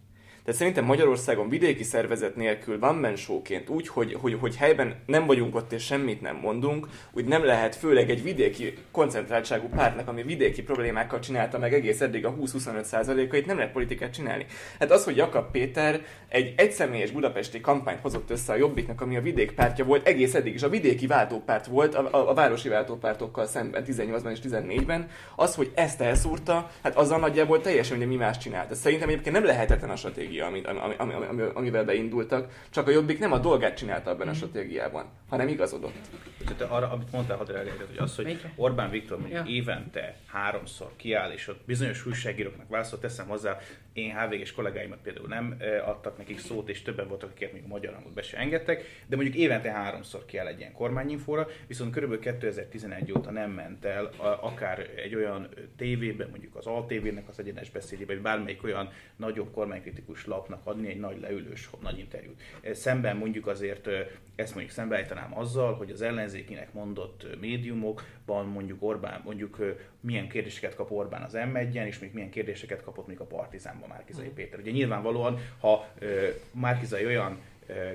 De szerintem Magyarországon vidéki szervezet nélkül van man showként úgy, hogy, hogy, hogy helyben nem vagyunk ott és semmit nem mondunk, úgy nem lehet főleg egy vidéki koncentráltságú pártnak, ami vidéki problémákkal csinálta meg egész eddig a 20-25 százalékait, nem lehet politikát csinálni. Hát az, hogy Jakab Péter egy egyszemélyes budapesti kampányt hozott össze a Jobbiknak, ami a vidék pártja volt egész eddig, és a vidéki váltópárt volt a, a, a városi váltópártokkal szemben 18-ban és 14-ben, az, hogy ezt elszúrta, hát azzal nagyjából teljesen, hogy mi más csinált. Ez szerintem egyébként nem lehetetlen a stratégia, ami, ami, ami, ami, amivel beindultak, csak a Jobbik nem a dolgát csinálta abban a stratégiában, hanem igazodott. Tehát arra, amit mondtál, hadd hogy az, hogy Orbán Viktor mondjuk ja. évente háromszor kiáll, és ott bizonyos újságíróknak válaszolt, teszem hozzá, én HVG-s kollégáimat például nem adtak nekik szót, és többen voltak, akiket még magyar hangot be se engedtek, de mondjuk évente háromszor kiáll egy ilyen kormányinfóra, viszont körülbelül 2011 óta nem ment el akár egy olyan tévében, mondjuk az ATV-nek az egyenes beszédében, vagy bármelyik olyan nagyobb kormánykritikus lapnak adni egy nagy leülős nagy interjút. Szemben mondjuk azért, ezt mondjuk szembeállítanám azzal, hogy az ellenzékinek mondott médiumokban mondjuk Orbán, mondjuk milyen kérdéseket kap Orbán az m és még milyen kérdéseket kapott még a Partizánban Márkizai Péter. Ugye nyilvánvalóan, ha Márkizai olyan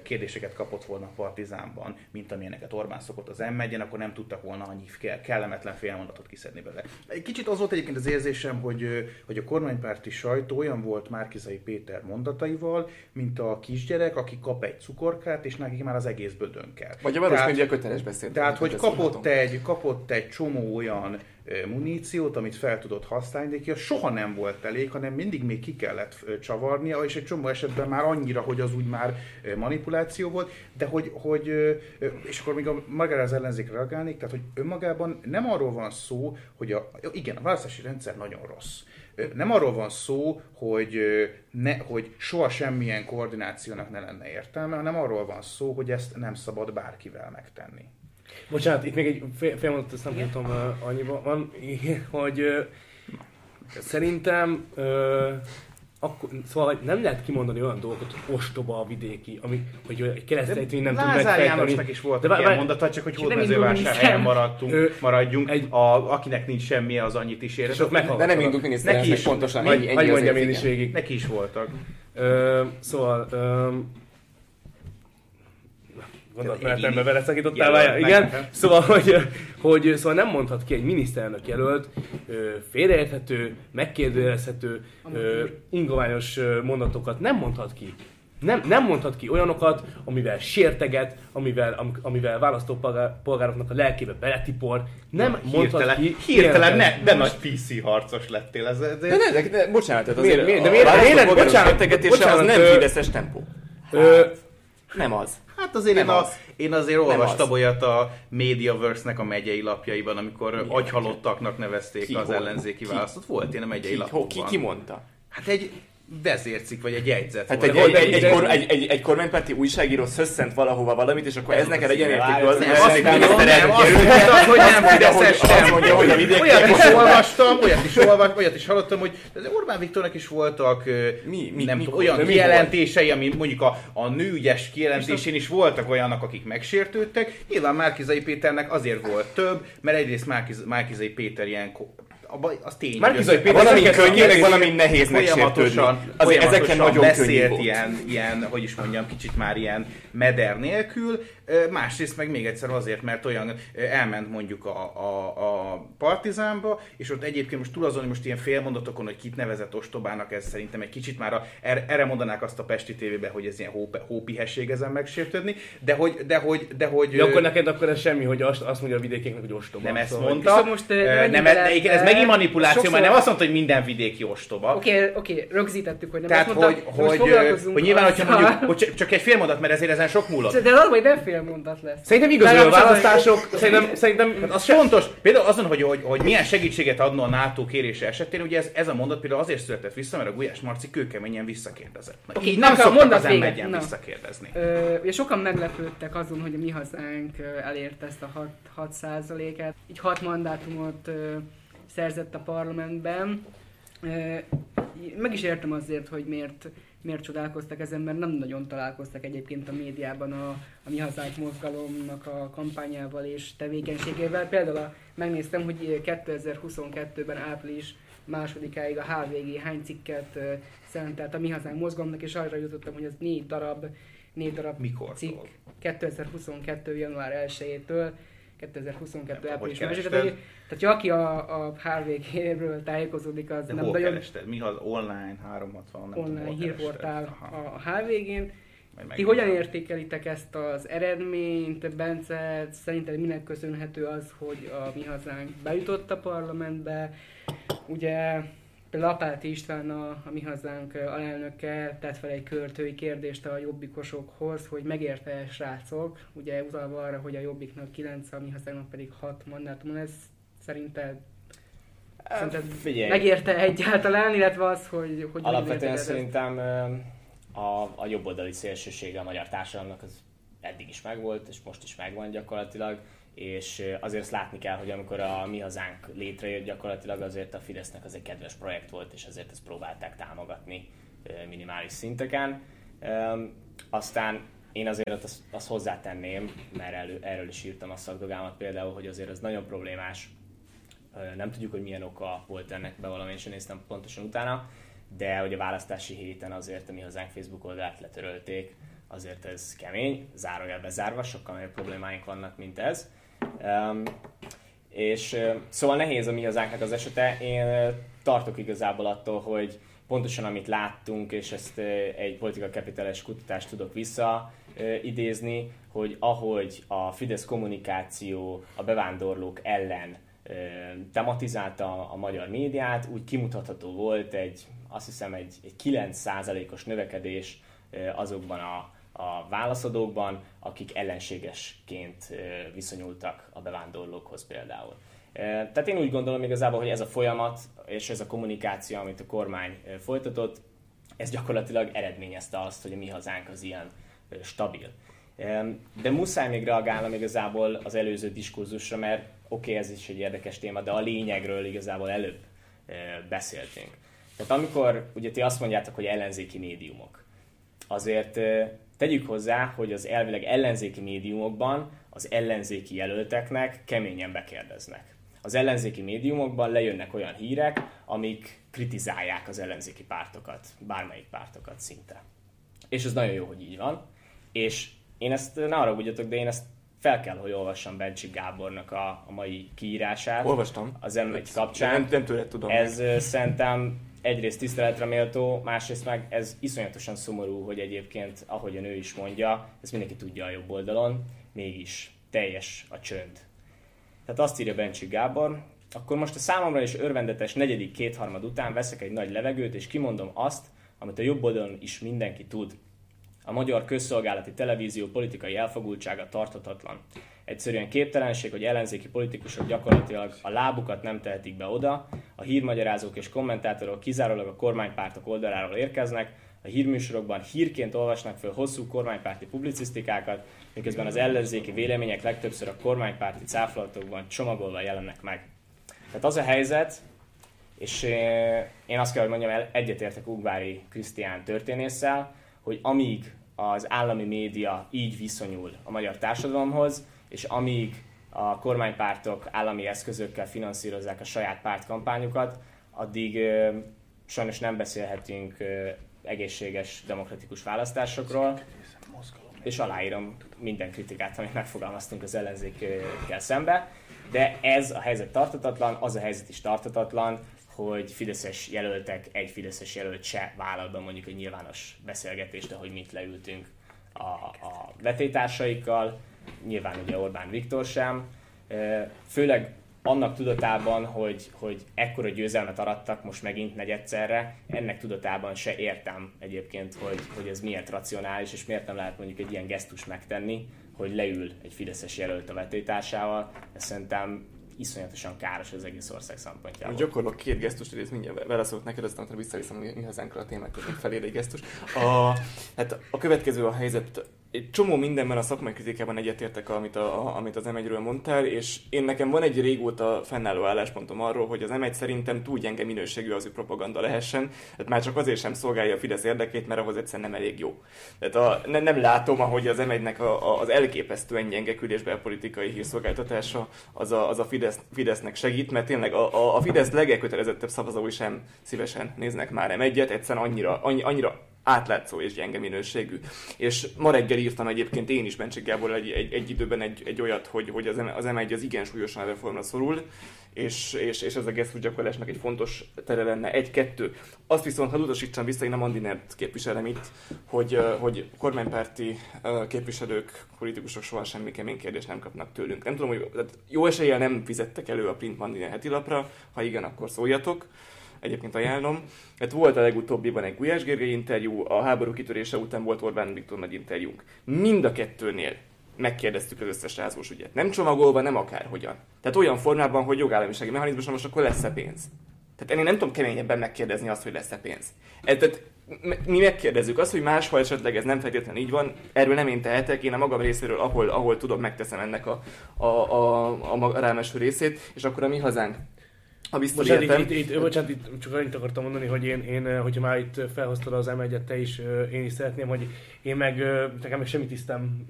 kérdéseket kapott volna a Partizánban, mint amilyeneket Orbán szokott az m akkor nem tudtak volna annyi kellemetlen félmondatot kiszedni belőle. Egy kicsit az volt egyébként az érzésem, hogy, hogy a kormánypárti sajtó olyan volt Márkizai Péter mondataival, mint a kisgyerek, aki kap egy cukorkát, és neki már az egész bödön kell. Vagy a város köteles beszéd. Tehát, hogy kapott egy, kapott egy csomó olyan muníciót, amit fel tudott használni, de ki soha nem volt elég, hanem mindig még ki kellett csavarnia, és egy csomó esetben már annyira, hogy az úgy már manipuláció volt, de hogy, hogy és akkor még a magára az ellenzék reagálnék, tehát hogy önmagában nem arról van szó, hogy a, igen, a választási rendszer nagyon rossz. Nem arról van szó, hogy, ne, hogy soha semmilyen koordinációnak ne lenne értelme, hanem arról van szó, hogy ezt nem szabad bárkivel megtenni. Bocsánat, itt még egy fél, fél mondatot, ezt nem tudom uh, annyiban van, hogy uh, szerintem uh, akkor, szóval nem lehet kimondani olyan dolgokat, hogy ostoba a vidéki, ami, hogy egy keresztényt nem tud megfejteni. Jánosnak is volt egy ilyen mondata, csak hogy hódmezővásárhelyen maradtunk, maradjunk, egy, a, akinek nincs semmi, az annyit is ér. De nem indult miniszterelnök, neki is pontosan. Ennyi, ennyi mondjam én is végig. Neki is voltak. Szóval gondolatmenetembe beleszakítottál, várjál, igen. Szóval, hogy, hogy szóval nem mondhat ki egy miniszterelnök jelölt félreérthető, megkérdőjelezhető, ingoványos mondatokat. Nem mondhat ki. Nem, nem mondhat ki olyanokat, amivel sérteget, amivel, amivel választópolgároknak a lelkébe beletipor. Nem ja, mondhat hirtelen, ki. Hirtelen ne, de nagy PC harcos lettél. Ez, ez, de, de, de, de, bocsánat, tehát azért miért, miért, de miért, miért, bocsánat, bocsánat, az nem fideszes tempó. Hát, nem az. Hát azért én, az. A, én azért olvastam olyat a Mediaverse-nek a megyei lapjaiban, amikor Milyen agyhalottaknak nevezték ki, az ellenzéki választót. Volt én a megyei lapokban. Ki, ki mondta? Hát egy vezércik, vagy egy jegyzet. Hát egy, egy, egy, egy, kor, egy, egy, egy kormánypárti újságíró szösszent valahova valamit, és akkor ez neked egyenértékű az, nem, azt nem, nem, hogy nem Fideszes sem. mondja, hogy a vidéki... Olyat is olvastam, olyat is olvastam, olyat is hallottam, hogy Orbán Viktornak is voltak mi, mi, nem mi, tudom, olyan kijelentései, ami mondjuk a, a nőügyes kijelentésén is voltak olyanok, akik megsértődtek. Nyilván Márkizai Péternek azért volt több, mert egyrészt Márkizai Péter ilyen az tény. Márkizai Péter valami könnyű, meg valami nehéz folyamatosan, folyamatosan ezeken nagyon beszélt ilyen, ilyen, hogy is mondjam, kicsit már ilyen meder nélkül, Másrészt meg még egyszer azért, mert olyan elment mondjuk a, a, a partizánba, és ott egyébként most túl azon, most ilyen félmondatokon, hogy kit nevezett ostobának, ez szerintem egy kicsit már a, er, erre mondanák azt a Pesti tévében, hogy ez ilyen hó, hópihesség ezen megsértődni, de hogy... De hogy, de hogy ja, akkor neked akkor ez semmi, hogy azt, azt mondja a vidékéknek, hogy ostoba. Nem ezt szóval, mondta. Most, nem, nem, ez megint manipuláció, sokszor... mert nem azt mondta, hogy minden vidéki ostoba. Oké, okay, oké, okay, rögzítettük, hogy nem Tehát, azt mondta, hogy, hogy, hogy, nyilván, hogyha mondjuk, hogy csak egy fél mondat, mert ezért ezen sok múlott. De az, hogy nem fél mondat lesz. Szerintem igaz, a választások, szerintem, szerintem az fontos. Például azon, hogy, hogy, hogy milyen segítséget adna a NATO kérése esetén, ugye ez, ez a mondat például azért született vissza, mert a Gulyás Marci kőkeményen visszakérdezett. Na, okay, így nem szoktak az ember visszakérdezni. Ö, ugye sokan meglepődtek azon, hogy a mi hazánk elérte ezt a 6, 6 et így 6 mandátumot szerzett a parlamentben. Meg is értem azért, hogy miért miért csodálkoztak ezen, mert nem nagyon találkoztak egyébként a médiában a, a Mi Hazánk mozgalomnak a kampányával és tevékenységével. Például a, megnéztem, hogy 2022-ben április másodikáig a HVG hány cikket szentelt a Mi Hazánk mozgalomnak, és arra jutottam, hogy az négy darab, négy darab Mikor? cikk 2022. január 1-től 2022. Nem, hogy április 1 kerested? Tehát, aki a, a HVG-ről tájékozódik, az De nem hol nagyon kerested? Mi az online 360? Nem tudom, online hol hírportál a HVG-n. Ti hogyan értékelitek ezt az eredményt, Bence? Szerinted minek köszönhető az, hogy a Mi Hazánk bejutott a parlamentbe? Ugye például Apáti István, a, a Mi Hazánk alelnöke tett fel egy költői kérdést a jobbikosokhoz, hogy megérte srácok, ugye utalva arra, hogy a jobbiknak 9, a Mi Hazánknak pedig 6 mandátum, ez szerinted, szerinted Figyelj, megérte egyáltalán, illetve az, hogy... hogy alapvetően szerintem a, a jobboldali szélsősége a magyar társadalomnak az eddig is megvolt, és most is megvan gyakorlatilag, és azért azt látni kell, hogy amikor a Mi Hazánk létrejött gyakorlatilag, azért a Fidesznek az egy kedves projekt volt, és azért ezt próbálták támogatni minimális szinteken. Aztán én azért azt, azt hozzátenném, mert elő, erről is írtam a szakdogámat például, hogy azért az nagyon problémás, nem tudjuk, hogy milyen oka volt ennek, én sem néztem pontosan utána, de hogy a választási héten azért a mi hazánk Facebook oldalát letörölték, azért ez kemény, zárójelbe zárva, sokkal nagyobb problémáink vannak, mint ez. Um, és szóval nehéz a mi hazánknak az esete. Én tartok igazából attól, hogy pontosan amit láttunk, és ezt egy politika kapitales kutatást tudok vissza ö, idézni, hogy ahogy a Fidesz kommunikáció a bevándorlók ellen tematizálta a magyar médiát, úgy kimutatható volt egy, azt hiszem egy, egy 9%-os növekedés azokban a, a válaszadókban, akik ellenségesként viszonyultak a bevándorlókhoz például. Tehát én úgy gondolom igazából, hogy ez a folyamat és ez a kommunikáció, amit a kormány folytatott, ez gyakorlatilag eredményezte azt, hogy a mi hazánk az ilyen stabil. De muszáj még reagálnom igazából az előző diskurzusra, mert oké, okay, ez is egy érdekes téma, de a lényegről igazából előbb beszéltünk. Tehát amikor ugye ti azt mondjátok, hogy ellenzéki médiumok, azért tegyük hozzá, hogy az elvileg ellenzéki médiumokban az ellenzéki jelölteknek keményen bekérdeznek. Az ellenzéki médiumokban lejönnek olyan hírek, amik kritizálják az ellenzéki pártokat, bármelyik pártokat szinte. És ez nagyon jó, hogy így van. És én ezt, ne arra de én ezt fel kell, hogy olvassam Bencsik Gábornak a, a mai kiírását. Olvastam. Az M1 kapcsán. Nem, nem tőled tudom. Ez ö, szerintem egyrészt tiszteletre méltó, másrészt meg ez iszonyatosan szomorú, hogy egyébként, ahogy a nő is mondja, ezt mindenki tudja a jobb oldalon, mégis teljes a csönd. Tehát azt írja Bencsik Gábor, akkor most a számomra is örvendetes negyedik kétharmad után veszek egy nagy levegőt, és kimondom azt, amit a jobb oldalon is mindenki tud. A magyar közszolgálati televízió politikai elfogultsága tarthatatlan. Egyszerűen képtelenség, hogy ellenzéki politikusok gyakorlatilag a lábukat nem tehetik be oda, a hírmagyarázók és kommentátorok kizárólag a kormánypártok oldaláról érkeznek, a hírműsorokban hírként olvasnak föl hosszú kormánypárti publicisztikákat, miközben az ellenzéki vélemények legtöbbször a kormánypárti cáflatokban csomagolva jelennek meg. Tehát az a helyzet, és eh, én azt kell, hogy mondjam, egyetértek Ugvári Krisztián történésszel, hogy amíg az állami média így viszonyul a magyar társadalomhoz, és amíg a kormánypártok állami eszközökkel finanszírozzák a saját pártkampányukat, addig sajnos nem beszélhetünk egészséges, demokratikus választásokról, és aláírom minden kritikát, amit megfogalmaztunk az ellenzékkel szembe, de ez a helyzet tartatatlan, az a helyzet is tartatatlan, hogy fideszes jelöltek, egy fideszes jelölt se vállal be mondjuk egy nyilvános beszélgetést, ahogy mit leültünk a, a vetétársaikkal, nyilván ugye Orbán Viktor sem, főleg annak tudatában, hogy, hogy ekkora győzelmet arattak most megint negyedszerre, ennek tudatában se értem egyébként, hogy, hogy ez miért racionális, és miért nem lehet mondjuk egy ilyen gesztus megtenni, hogy leül egy fideszes jelölt a vetétársával. Ez szerintem iszonyatosan káros az egész ország szempontjából. Gyakorlok két gesztust, ez mindjárt válaszolok neked, aztán utána visszaviszem mi hazánkra a témákra, még felér egy gesztus. A, hát a következő a helyzet egy csomó mindenben a szakmai kritikában egyetértek, amit, a, amit az M1-ről mondtál, és én nekem van egy régóta fennálló álláspontom arról, hogy az M1 szerintem túl gyenge minőségű az, hogy propaganda lehessen, tehát már csak azért sem szolgálja a Fidesz érdekét, mert ahhoz egyszerűen nem elég jó. Tehát a, ne, nem látom, ahogy az M1-nek a, a, az elképesztően gyenge a politikai hírszolgáltatása az a, az a Fidesz, Fidesznek segít, mert tényleg a, a, a Fidesz legelkötelezettebb szavazói sem szívesen néznek már M1-et, egyszerűen annyira, annyi, annyira átlátszó és gyenge minőségű. És ma reggel írtam egyébként én is Bencsik Gábor egy, egy, egy időben egy, egy olyat, hogy, hogy az, M, az M1 az igen súlyosan reformra szorul, és, és, és ez a gesztus gyakorlásnak egy fontos tere lenne. Egy-kettő. Azt viszont, ha utasítsam vissza, én a Mandinert képviselem itt, hogy, hogy kormánypárti képviselők, politikusok soha semmi kemény kérdést nem kapnak tőlünk. Nem tudom, hogy jó eséllyel nem fizettek elő a print Mandiner heti lapra, ha igen, akkor szóljatok egyébként ajánlom. Hát volt a legutóbbiban egy Gulyás Gergely interjú, a háború kitörése után volt Orbán Viktor nagy interjúnk. Mind a kettőnél megkérdeztük az összes rázós ügyet. Nem csomagolva, nem akárhogyan. Tehát olyan formában, hogy jogállamisági mechanizmus, most akkor lesz-e pénz. Tehát én nem tudom keményebben megkérdezni azt, hogy lesz-e pénz. Ez, tehát mi megkérdezzük azt, hogy máshol esetleg ez nem feltétlenül így van, erről nem én tehetek, én a magam részéről, ahol, ahol tudom, megteszem ennek a, a, a, a, a rámeső részét, és akkor a mi hazánk ha biztos bocsánat, értem. Itt, itt, bocsánat, itt csak annyit akartam mondani, hogy én, én hogyha már itt felhoztad az m te is, én is szeretném, hogy én meg, nekem meg semmi tisztem,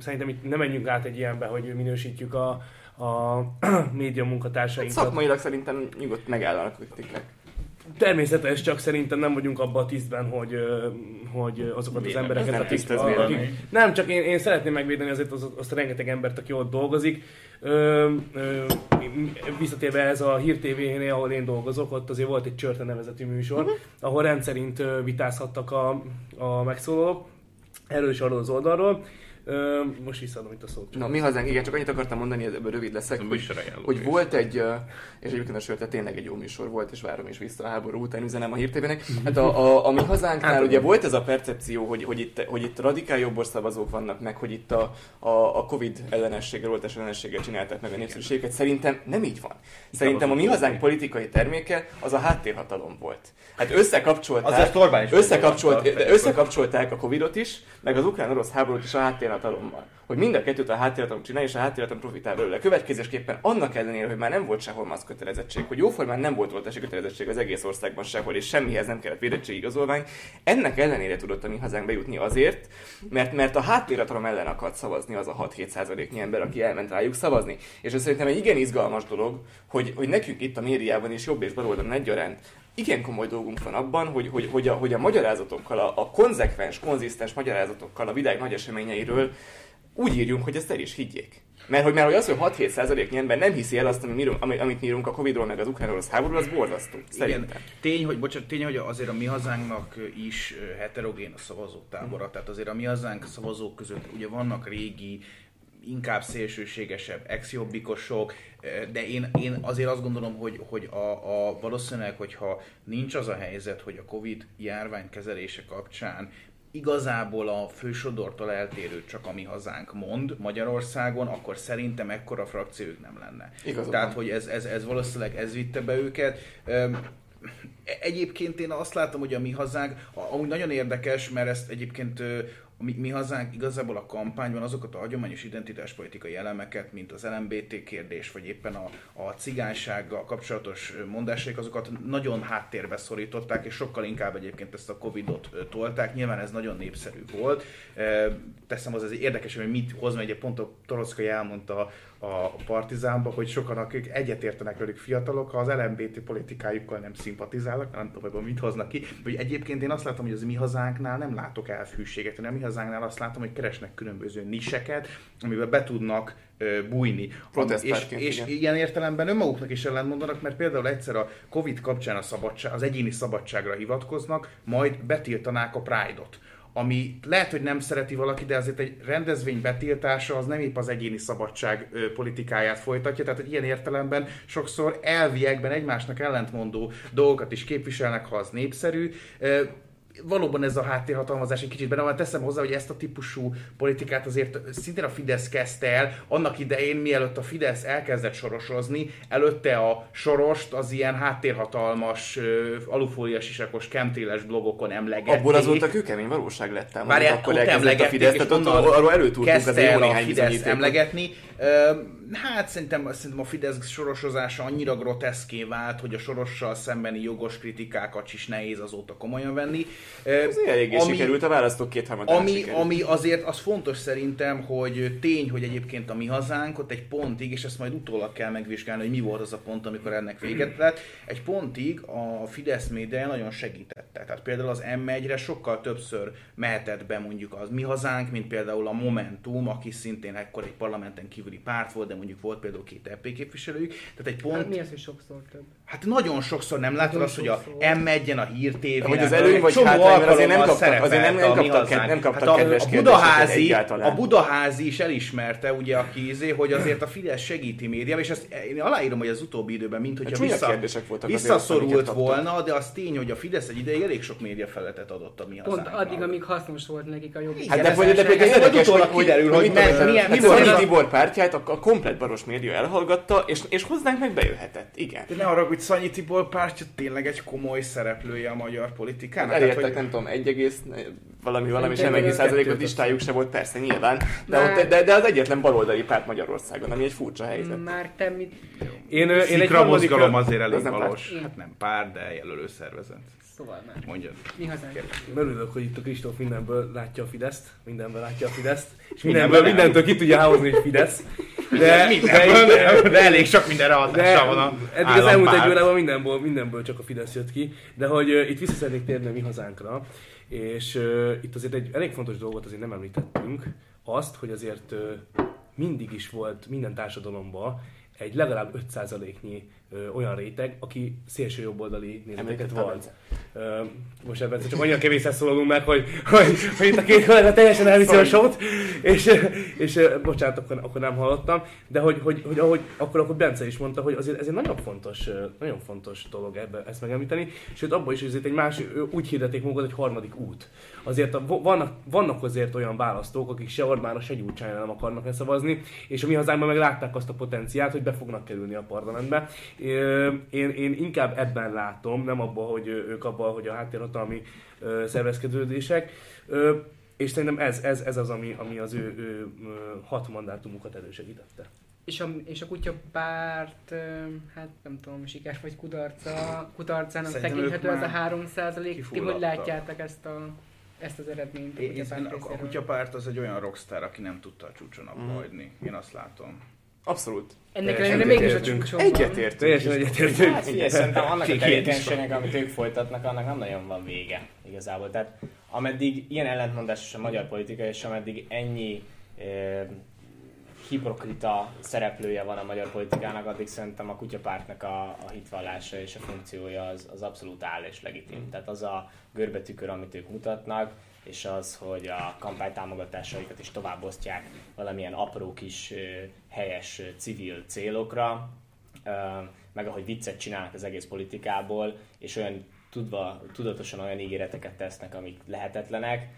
szerintem itt nem menjünk át egy ilyenbe, hogy minősítjük a, a média munkatársainkat. Hát szakmailag szerintem nyugodt megállanak kritikák. Természetes, csak szerintem nem vagyunk abban a tisztben, hogy, hogy azokat az embereket, akik, akik, Nem, csak én, én szeretném megvédeni azért azt, azt a rengeteg embert, aki ott dolgozik. Ö, ö, visszatérve ez a Hír TV-nél, ahol én dolgozok, ott azért volt egy Csörte nevezetű műsor, uh-huh. ahol rendszerint vitázhattak a, a megszólalók erről is arról az oldalról. Ö, most visszaadom itt a szót. Na, mi hazánk, igen, csak annyit akartam mondani, ebből rövid leszek, hogy, hogy volt egy, és egyébként a sőt, tényleg egy jó műsor volt, és várom is vissza a háború után üzenem a hírtévének. Hát a, a, a mi hazánknál hát, ugye volt ez a percepció, hogy, hogy, itt, hogy itt radikál jobbos szavazók vannak, meg hogy itt a, a, a Covid ellenességgel, oltás ellenességgel csinálták meg a népszerűséget. Szerintem nem így van. Szerintem a mi hazánk politikai terméke az a háttérhatalom volt. Hát összekapcsolták, összekapcsolt, összekapcsolták a Covidot is, meg az ukrán-orosz háborút is a háttérhatalommal. Hogy mind a kettőt a háttérhatalom csinálja, és a háttérhatalom profitál belőle. Következésképpen annak ellenére, hogy már nem volt sehol maszk kötelezettség, hogy jóformán nem volt oltási kötelezettség az egész országban sehol, és semmihez nem kellett védettségigazolvány, ennek ellenére tudott a mi hazánk bejutni azért, mert, mert a háttérhatalom ellen akart szavazni az a 6-7 százaléknyi ember, aki elment rájuk szavazni. És ez szerintem egy igen izgalmas dolog, hogy, hogy nekünk itt a médiában is jobb és baloldalon egyaránt igen komoly dolgunk van abban, hogy, hogy, hogy, a, hogy a magyarázatokkal, a, a konzekvens, konzisztens magyarázatokkal a világ nagy eseményeiről úgy írjunk, hogy ezt el is higgyék. Mert hogy, mert hogy az, hogy 6-7 százaléknyi ember nem hiszi el azt, amit, amit, amit írunk a Covid-ról, meg az ukrán-orosz háborúról, az borzasztó. Szerintem. Igen. Tény, hogy, bocsánat, tény, hogy azért a mi hazánknak is heterogén a szavazótábora. Tehát azért a mi hazánk szavazók között ugye vannak régi, inkább szélsőségesebb exjobbikosok, de én, én azért azt gondolom, hogy, hogy a, a valószínűleg, hogyha nincs az a helyzet, hogy a Covid járvány kezelése kapcsán igazából a fősodortól eltérő csak a mi hazánk mond Magyarországon, akkor szerintem ekkora frakciójuk nem lenne. Igazán. Tehát, hogy ez, ez, ez valószínűleg ez vitte be őket. Egyébként én azt látom, hogy a mi hazánk, amúgy nagyon érdekes, mert ezt egyébként mi, mi hazánk igazából a kampányban azokat a hagyományos identitáspolitikai elemeket, mint az LMBT kérdés, vagy éppen a, a cigánysággal kapcsolatos mondásaik, azokat nagyon háttérbe szorították, és sokkal inkább egyébként ezt a Covid-ot tolták. Nyilván ez nagyon népszerű volt. Teszem az, ez érdekes, hogy mit hoz, mert ugye pont a Toroszkai elmondta a Partizánba, hogy sokan, akik egyetértenek velük fiatalok, ha az LMBT politikájukkal nem szimpatizálnak, nem tudom, hogy mit hoznak ki, hogy egyébként én azt látom, hogy az mi hazánknál nem látok elfűséget, hanem a mi hazánknál azt látom, hogy keresnek különböző niseket, amiben be tudnak bújni. És, és ilyen értelemben önmaguknak is ellentmondanak, mert például egyszer a Covid kapcsán a szabadság, az egyéni szabadságra hivatkoznak, majd betiltanák a Pride-ot ami lehet, hogy nem szereti valaki, de azért egy rendezvény betiltása az nem épp az egyéni szabadság politikáját folytatja, tehát egy ilyen értelemben sokszor elviekben egymásnak ellentmondó dolgokat is képviselnek, ha az népszerű valóban ez a háttérhatalmazás egy kicsit benne van. Teszem hozzá, hogy ezt a típusú politikát azért szintén a Fidesz kezdte el, annak idején, mielőtt a Fidesz elkezdett sorosozni, előtte a sorost az ilyen háttérhatalmas, alufóliás isakos, kemtéles blogokon emlegették. Abból azóta kőkemény valóság lett ám. Várjál, akkor ott elkezdett a emlegették, Fidesz, tehát ott arról előtúrtunk az kezdte jó el a néhány Fidesz emlegetni. Hát szerintem, szerintem a Fidesz sorosozása annyira groteszké vált, hogy a sorossal szembeni jogos kritikákat is nehéz azóta komolyan venni. Ez eléggé ami- sikerült, a választók kétharmadán ami, sikerült. ami azért az fontos szerintem, hogy tény, hogy egyébként a mi hazánk ott egy pontig, és ezt majd utólag kell megvizsgálni, hogy mi volt az a pont, amikor ennek véget lett, egy pontig a Fidesz média nagyon segítette. Tehát például az M1-re sokkal többször mehetett be mondjuk az mi hazánk, mint például a Momentum, aki szintén ekkor egy parlamenten kívüli párt volt, de mondjuk volt például két EP képviselőjük. Tehát egy pont, Hát mi az, hogy sokszor több? Hát nagyon sokszor nem látod Nagyon azt, hogy a sokszor. M1-en, a Hír TV-en, Hogy az előny vagy hátrány, mert azért nem kaptak- azért nem- nem kaptak ked- nem kaptak hát a, kedves a Budaházi, a Budaházi is elismerte, ugye, aki izé, hogy azért a Fidesz segíti média, és ezt én aláírom, hogy az utóbbi időben, mint hogyha csúnya vissza, voltak visszaszorult volna, de az tény, hogy a Fidesz egy ideig elég sok média felletet adott a mi Pont addig, amíg hasznos volt nekik a jobb. Igen, Hát de, ez hogy, de sem- például ez ez érdekes, utólag hogy, kiderül, hogy mit milyen- tudom, milyen- mi mi volt volt a az a- Tibor pártját, a, a komplet baros média elhallgatta, és, és hozzánk meg bejöhetett. Igen. De ne arra, hogy Szanyi Tibor pártja tényleg egy komoly szereplője a magyar politikának. Tehát, Elértek, hogy- nem tudom, egy egész, valami, valami sem egész százalékot listájuk se volt, persze, nyilván. De, Már- ott, de, de az egyetlen baloldali párt Magyarországon, ami egy furcsa helyzet. Már te mit... Én, én egy mozgalom azért Az elég valós. Hát nem pár, de jelölő szervezet. Szóval már. Mondjad. Mi hazánk. Örülök, hogy itt a Kristóf mindenből látja a Fideszt, mindenből látja a Fideszt, és Mindenből mindentől ki tudja hámozni, hogy Fidesz. De, Mindenből nem, de elég sok mindenre de hatása van a eddig az elmúlt egy órában mindenből, mindenből csak a Fidesz jött ki, de hogy uh, itt vissza szeretnék térni a mi hazánkra, és uh, itt azért egy elég fontos dolgot azért nem említettünk, azt, hogy azért uh, mindig is volt minden társadalomban egy legalább 5%-nyi ö, olyan réteg, aki szélső jobboldali nézeteket van. Ö, most ebben csak annyira kevészen szólalunk meg, hogy, hogy, hogy itt a két kollega teljesen elviszi a sót, és, és bocsánat, akkor, akkor nem hallottam, de hogy, hogy, hogy ahogy, akkor, akkor Bence is mondta, hogy azért ez egy nagyon fontos, nagyon fontos dolog ebbe, ezt megemlíteni, sőt abban is, hogy azért egy más, úgy hirdeték magukat, hogy harmadik út. Azért a, vannak, vannak azért olyan választók, akik se Orbánra, se Gyurcsányra nem akarnak leszavazni, és a mi hazánkban meg látták azt a potenciált, hogy be fognak kerülni a parlamentbe. Én, én inkább ebben látom, nem abban, hogy ők abban, hogy a háttérhatalmi szervezkedődések. És szerintem ez, ez, ez az, ami, ami az ő, ő hat mandátumukat elősegítette. És a, és a kutya párt, ö, hát nem tudom, siker vagy kudarca, kudarcának Szerintem tekinthető az a már 3 százalék. Ti hogy látjátok ezt a, ezt az eredményt a Én, kutya én, párt a, a részéről? kutyapárt az egy olyan rockstar, aki nem tudta a csúcson abba hagyni. Én azt látom. Abszolút. Ennek ellenére mégis a csúcson van. Egyetértünk. Teljesen egyetértünk. Hát figyelj, szerintem annak a tevékenységnek, amit ők folytatnak, annak nem nagyon van vége igazából. Tehát ameddig ilyen ellentmondásos a magyar politika, és ameddig ennyi eh, hipokrita szereplője van a magyar politikának, addig szerintem a kutyapártnak a, a hitvallása és a funkciója az, az abszolút áll és legitim. Tehát az a görbetükör, amit ők mutatnak, és az, hogy a kampánytámogatásaikat is továbbosztják valamilyen apró kis helyes civil célokra, meg ahogy viccet csinálnak az egész politikából, és olyan tudva, tudatosan olyan ígéreteket tesznek, amik lehetetlenek,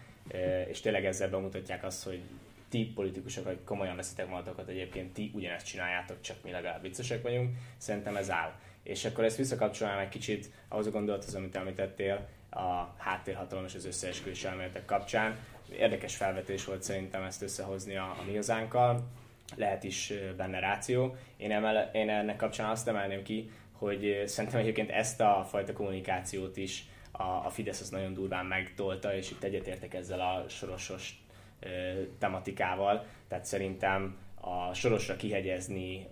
és tényleg ezzel bemutatják azt, hogy ti politikusok, akik komolyan veszitek magatokat, egyébként ti ugyanezt csináljátok, csak mi legalább viccesek vagyunk, szerintem ez áll. És akkor ezt visszakapcsolnám egy kicsit ahhoz a gondolathoz, amit említettél, a háttérhatalom és az összeesküvés elméletek kapcsán. Érdekes felvetés volt szerintem ezt összehozni a, a mi hazánkkal, lehet is benne ráció. Én, emel, én ennek kapcsán azt emelném ki, hogy szerintem egyébként ezt a fajta kommunikációt is a, a Fidesz az nagyon durván megtolta, és itt egyetértek ezzel a sorosos ö, tematikával. Tehát szerintem a sorosra kihegyezni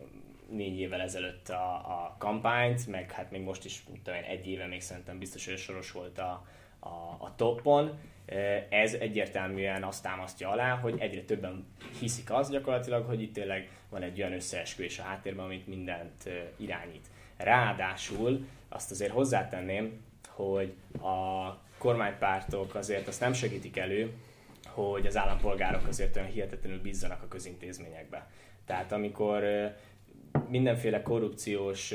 négy évvel ezelőtt a, a kampányt, meg hát még most is tudom egy éve még szerintem biztos, hogy soros volt a, a, a toppon. Ez egyértelműen azt támasztja alá, hogy egyre többen hiszik az gyakorlatilag, hogy itt tényleg van egy olyan összeesküvés a háttérben, amit mindent irányít. Ráadásul azt azért hozzátenném, hogy a kormánypártok azért azt nem segítik elő, hogy az állampolgárok azért olyan hihetetlenül bízzanak a közintézményekbe. Tehát amikor mindenféle korrupciós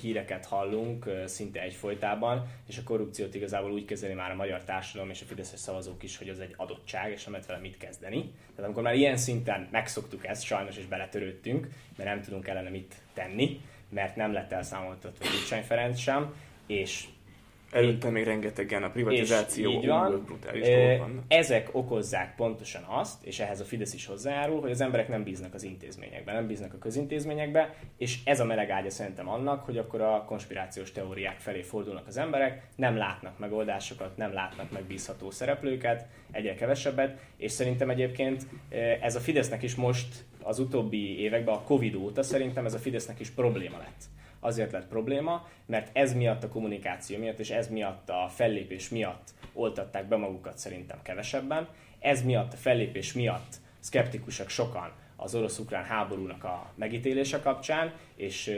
híreket hallunk szinte egyfolytában, és a korrupciót igazából úgy kezeli már a magyar társadalom és a fideszes szavazók is, hogy az egy adottság, és nem lehet vele mit kezdeni. Tehát amikor már ilyen szinten megszoktuk ezt, sajnos és beletörődtünk, mert nem tudunk ellene mit tenni, mert nem lett elszámoltatva Gyurcsány Ferenc sem, és Előtte még rengetegen a privatizáció, és így van. brutális dolgok vannak. Ezek okozzák pontosan azt, és ehhez a Fidesz is hozzájárul, hogy az emberek nem bíznak az intézményekbe, nem bíznak a közintézményekbe, és ez a meleg ágya szerintem annak, hogy akkor a konspirációs teóriák felé fordulnak az emberek, nem látnak megoldásokat, nem látnak megbízható szereplőket, egyre kevesebbet, és szerintem egyébként ez a Fidesznek is most az utóbbi években, a Covid óta szerintem ez a Fidesznek is probléma lett azért lett probléma, mert ez miatt a kommunikáció miatt, és ez miatt a fellépés miatt oltatták be magukat szerintem kevesebben. Ez miatt a fellépés miatt szkeptikusak sokan az orosz-ukrán háborúnak a megítélése kapcsán, és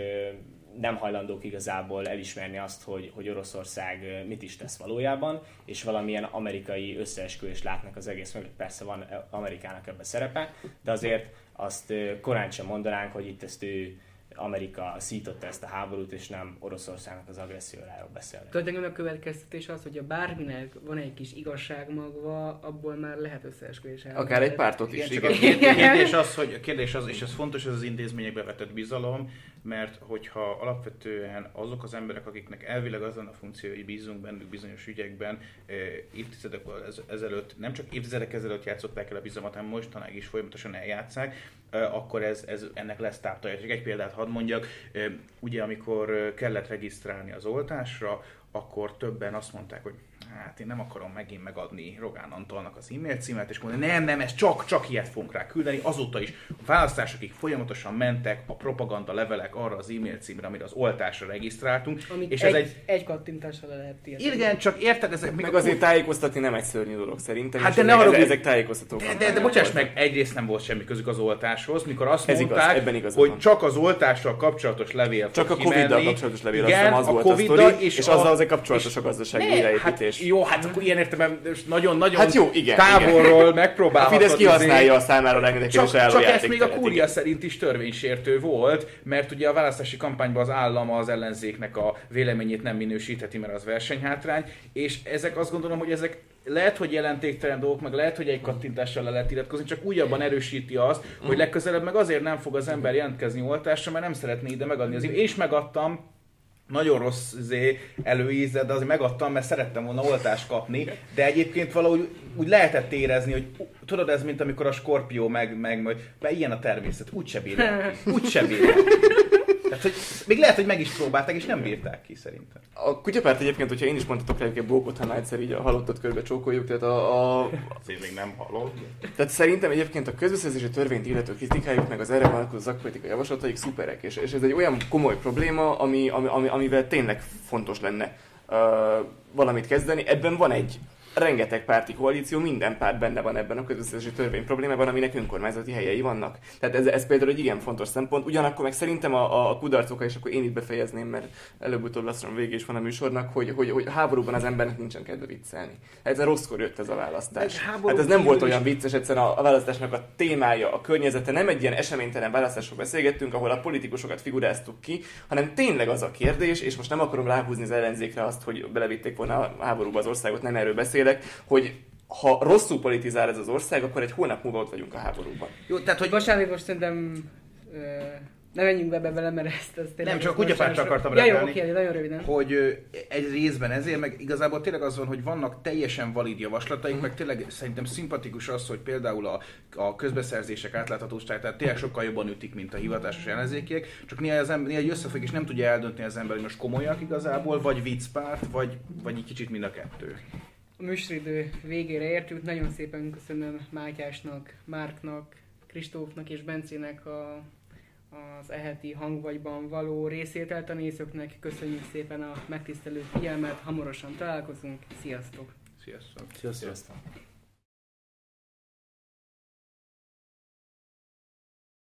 nem hajlandók igazából elismerni azt, hogy, hogy Oroszország mit is tesz valójában, és valamilyen amerikai összeesküvést látnak az egész mögött. Persze van Amerikának ebbe szerepe, de azért azt korán sem mondanánk, hogy itt ezt ő Amerika szította ezt a háborút, és nem Oroszországnak az agressziójáról beszélnek. Tulajdonképpen a következtetés az, hogy a bárminek van egy kis igazságmagva, abból már lehet összeesküvés elmélet. Akár egy pártot is, Igen, csak igen. a kérdés az, hogy, a kérdés az, és ez fontos, ez az intézményekbe vetett bizalom, mert hogyha alapvetően azok az emberek, akiknek elvileg az lenne a funkció, hogy bízunk bennük bizonyos ügyekben, eh, évtizedek ez- ezelőtt, nem csak évtizedek ezelőtt játszották el a bizalmat, hanem mostanáig is folyamatosan eljátszák, akkor ez, ez ennek lesz táptalja. Csak egy példát hadd mondjak, ugye amikor kellett regisztrálni az oltásra, akkor többen azt mondták, hogy hát én nem akarom megint megadni Rogán Antalnak az e-mail címet, és mondani, nem, nem, ez csak, csak ilyet fogunk rá küldeni. Azóta is a választásokig folyamatosan mentek a propaganda levelek arra az e-mail címre, amire az oltásra regisztráltunk. Amit és egy, ez egy... egy... kattintással le lehet tiltani. Igen, csak érted, ezek Meg a azért tájékoztatni nem egy szörnyű dolog szerintem. Hát és de ne ezek, haragudj! ezek tájékoztatók. De, de, de bocsáss meg, egyrészt nem volt semmi közük az oltáshoz, mikor azt Ez igaz, mondták, ebben igazad hogy van. csak az oltással kapcsolatos levél Csak a Covid-dal kapcsolatos levél, Igen, hiszem, az a volt a Covid-dal sztori, és, a- azzal azért kapcsolatos a gazdasági újraépítés. Jó, hát akkor ilyen értelemben nagyon-nagyon Hát jó, igen, távolról A megpróbálhatod. Fidesz izé- kihasználja a számára rengeteg csak, csak ezt még a kúria igen. szerint is törvénysértő volt, mert ugye a választási kampányban az állam az ellenzéknek a véleményét nem minősítheti, mert az versenyhátrány, és ezek azt gondolom, hogy ezek lehet, hogy jelentéktelen dolgok, meg lehet, hogy egy kattintással le lehet iratkozni, csak újabban erősíti azt, hogy legközelebb meg azért nem fog az ember jelentkezni oltásra, mert nem szeretné ide megadni az És megadtam, nagyon rossz zé, előízed, de azért megadtam, mert szerettem volna oltást kapni, de egyébként valahogy úgy lehetett érezni, hogy tudod, ez mint amikor a skorpió meg, meg, meg mert ilyen a természet, úgy se bírják ki, Tehát, hogy még lehet, hogy meg is próbálták, és nem bírták ki szerintem. A kutyapárt egyébként, hogyha én is mondhatok rá egy bókot, ha már egyszer így a halottat körbe csókoljuk, tehát a, a, Azért még nem hallom. Tehát szerintem egyébként a közbeszerzési törvényt illető kritikájuk, meg az erre vonatkozó szakpolitikai javaslataik szuperek, és, és ez egy olyan komoly probléma, ami, ami, ami, amivel tényleg fontos lenne uh, valamit kezdeni. Ebben van egy rengeteg párti koalíció, minden párt benne van ebben a közbeszerzési törvény problémában, aminek önkormányzati helyei vannak. Tehát ez, ez például egy igen fontos szempont. Ugyanakkor meg szerintem a, a kudarc oka, és akkor én itt befejezném, mert előbb-utóbb lassan vége is van a műsornak, hogy, hogy, hogy háborúban az embernek nincsen kedve viccelni. Ez rosszkor jött ez a választás. Hát ez nem volt olyan vicces, egyszerűen a, a választásnak a témája, a környezete, nem egy ilyen eseménytelen választásról beszélgettünk, ahol a politikusokat figuráztuk ki, hanem tényleg az a kérdés, és most nem akarom ráhúzni az ellenzékre azt, hogy belevitték volna a háborúba az országot, nem erről beszélek, hogy ha rosszul politizál ez az ország, akkor egy hónap múlva ott vagyunk a háborúban. Jó, tehát, hogy Vasárnap most szerintem ö, ne menjünk be bele, mert ezt, ezt tényleg... Nem, csak a ezt kutyapártra most- akartam Ja, jó, oké, nagyon röviden. hogy ö, egy részben ezért, meg igazából tényleg az van, hogy vannak teljesen valid javaslataik, meg tényleg szerintem szimpatikus az, hogy például a, a közbeszerzések átláthatóság, tehát tényleg sokkal jobban ütik, mint a hivatásos ellenzékiek, csak néha, az ember, néha egy összefügg, és nem tudja eldönteni az ember, hogy most komolyak igazából, vagy viccpárt, vagy, vagy egy kicsit mind a kettő. A műsoridő végére értünk. Nagyon szépen köszönöm Mátyásnak, Márknak, Kristófnak és Bencének a, az eheti hangvagyban való részételt a nézőknek. Köszönjük szépen a megtisztelő figyelmet, hamarosan találkozunk. Sziasztok! Sziasztok! Sziasztok. Sziasztok.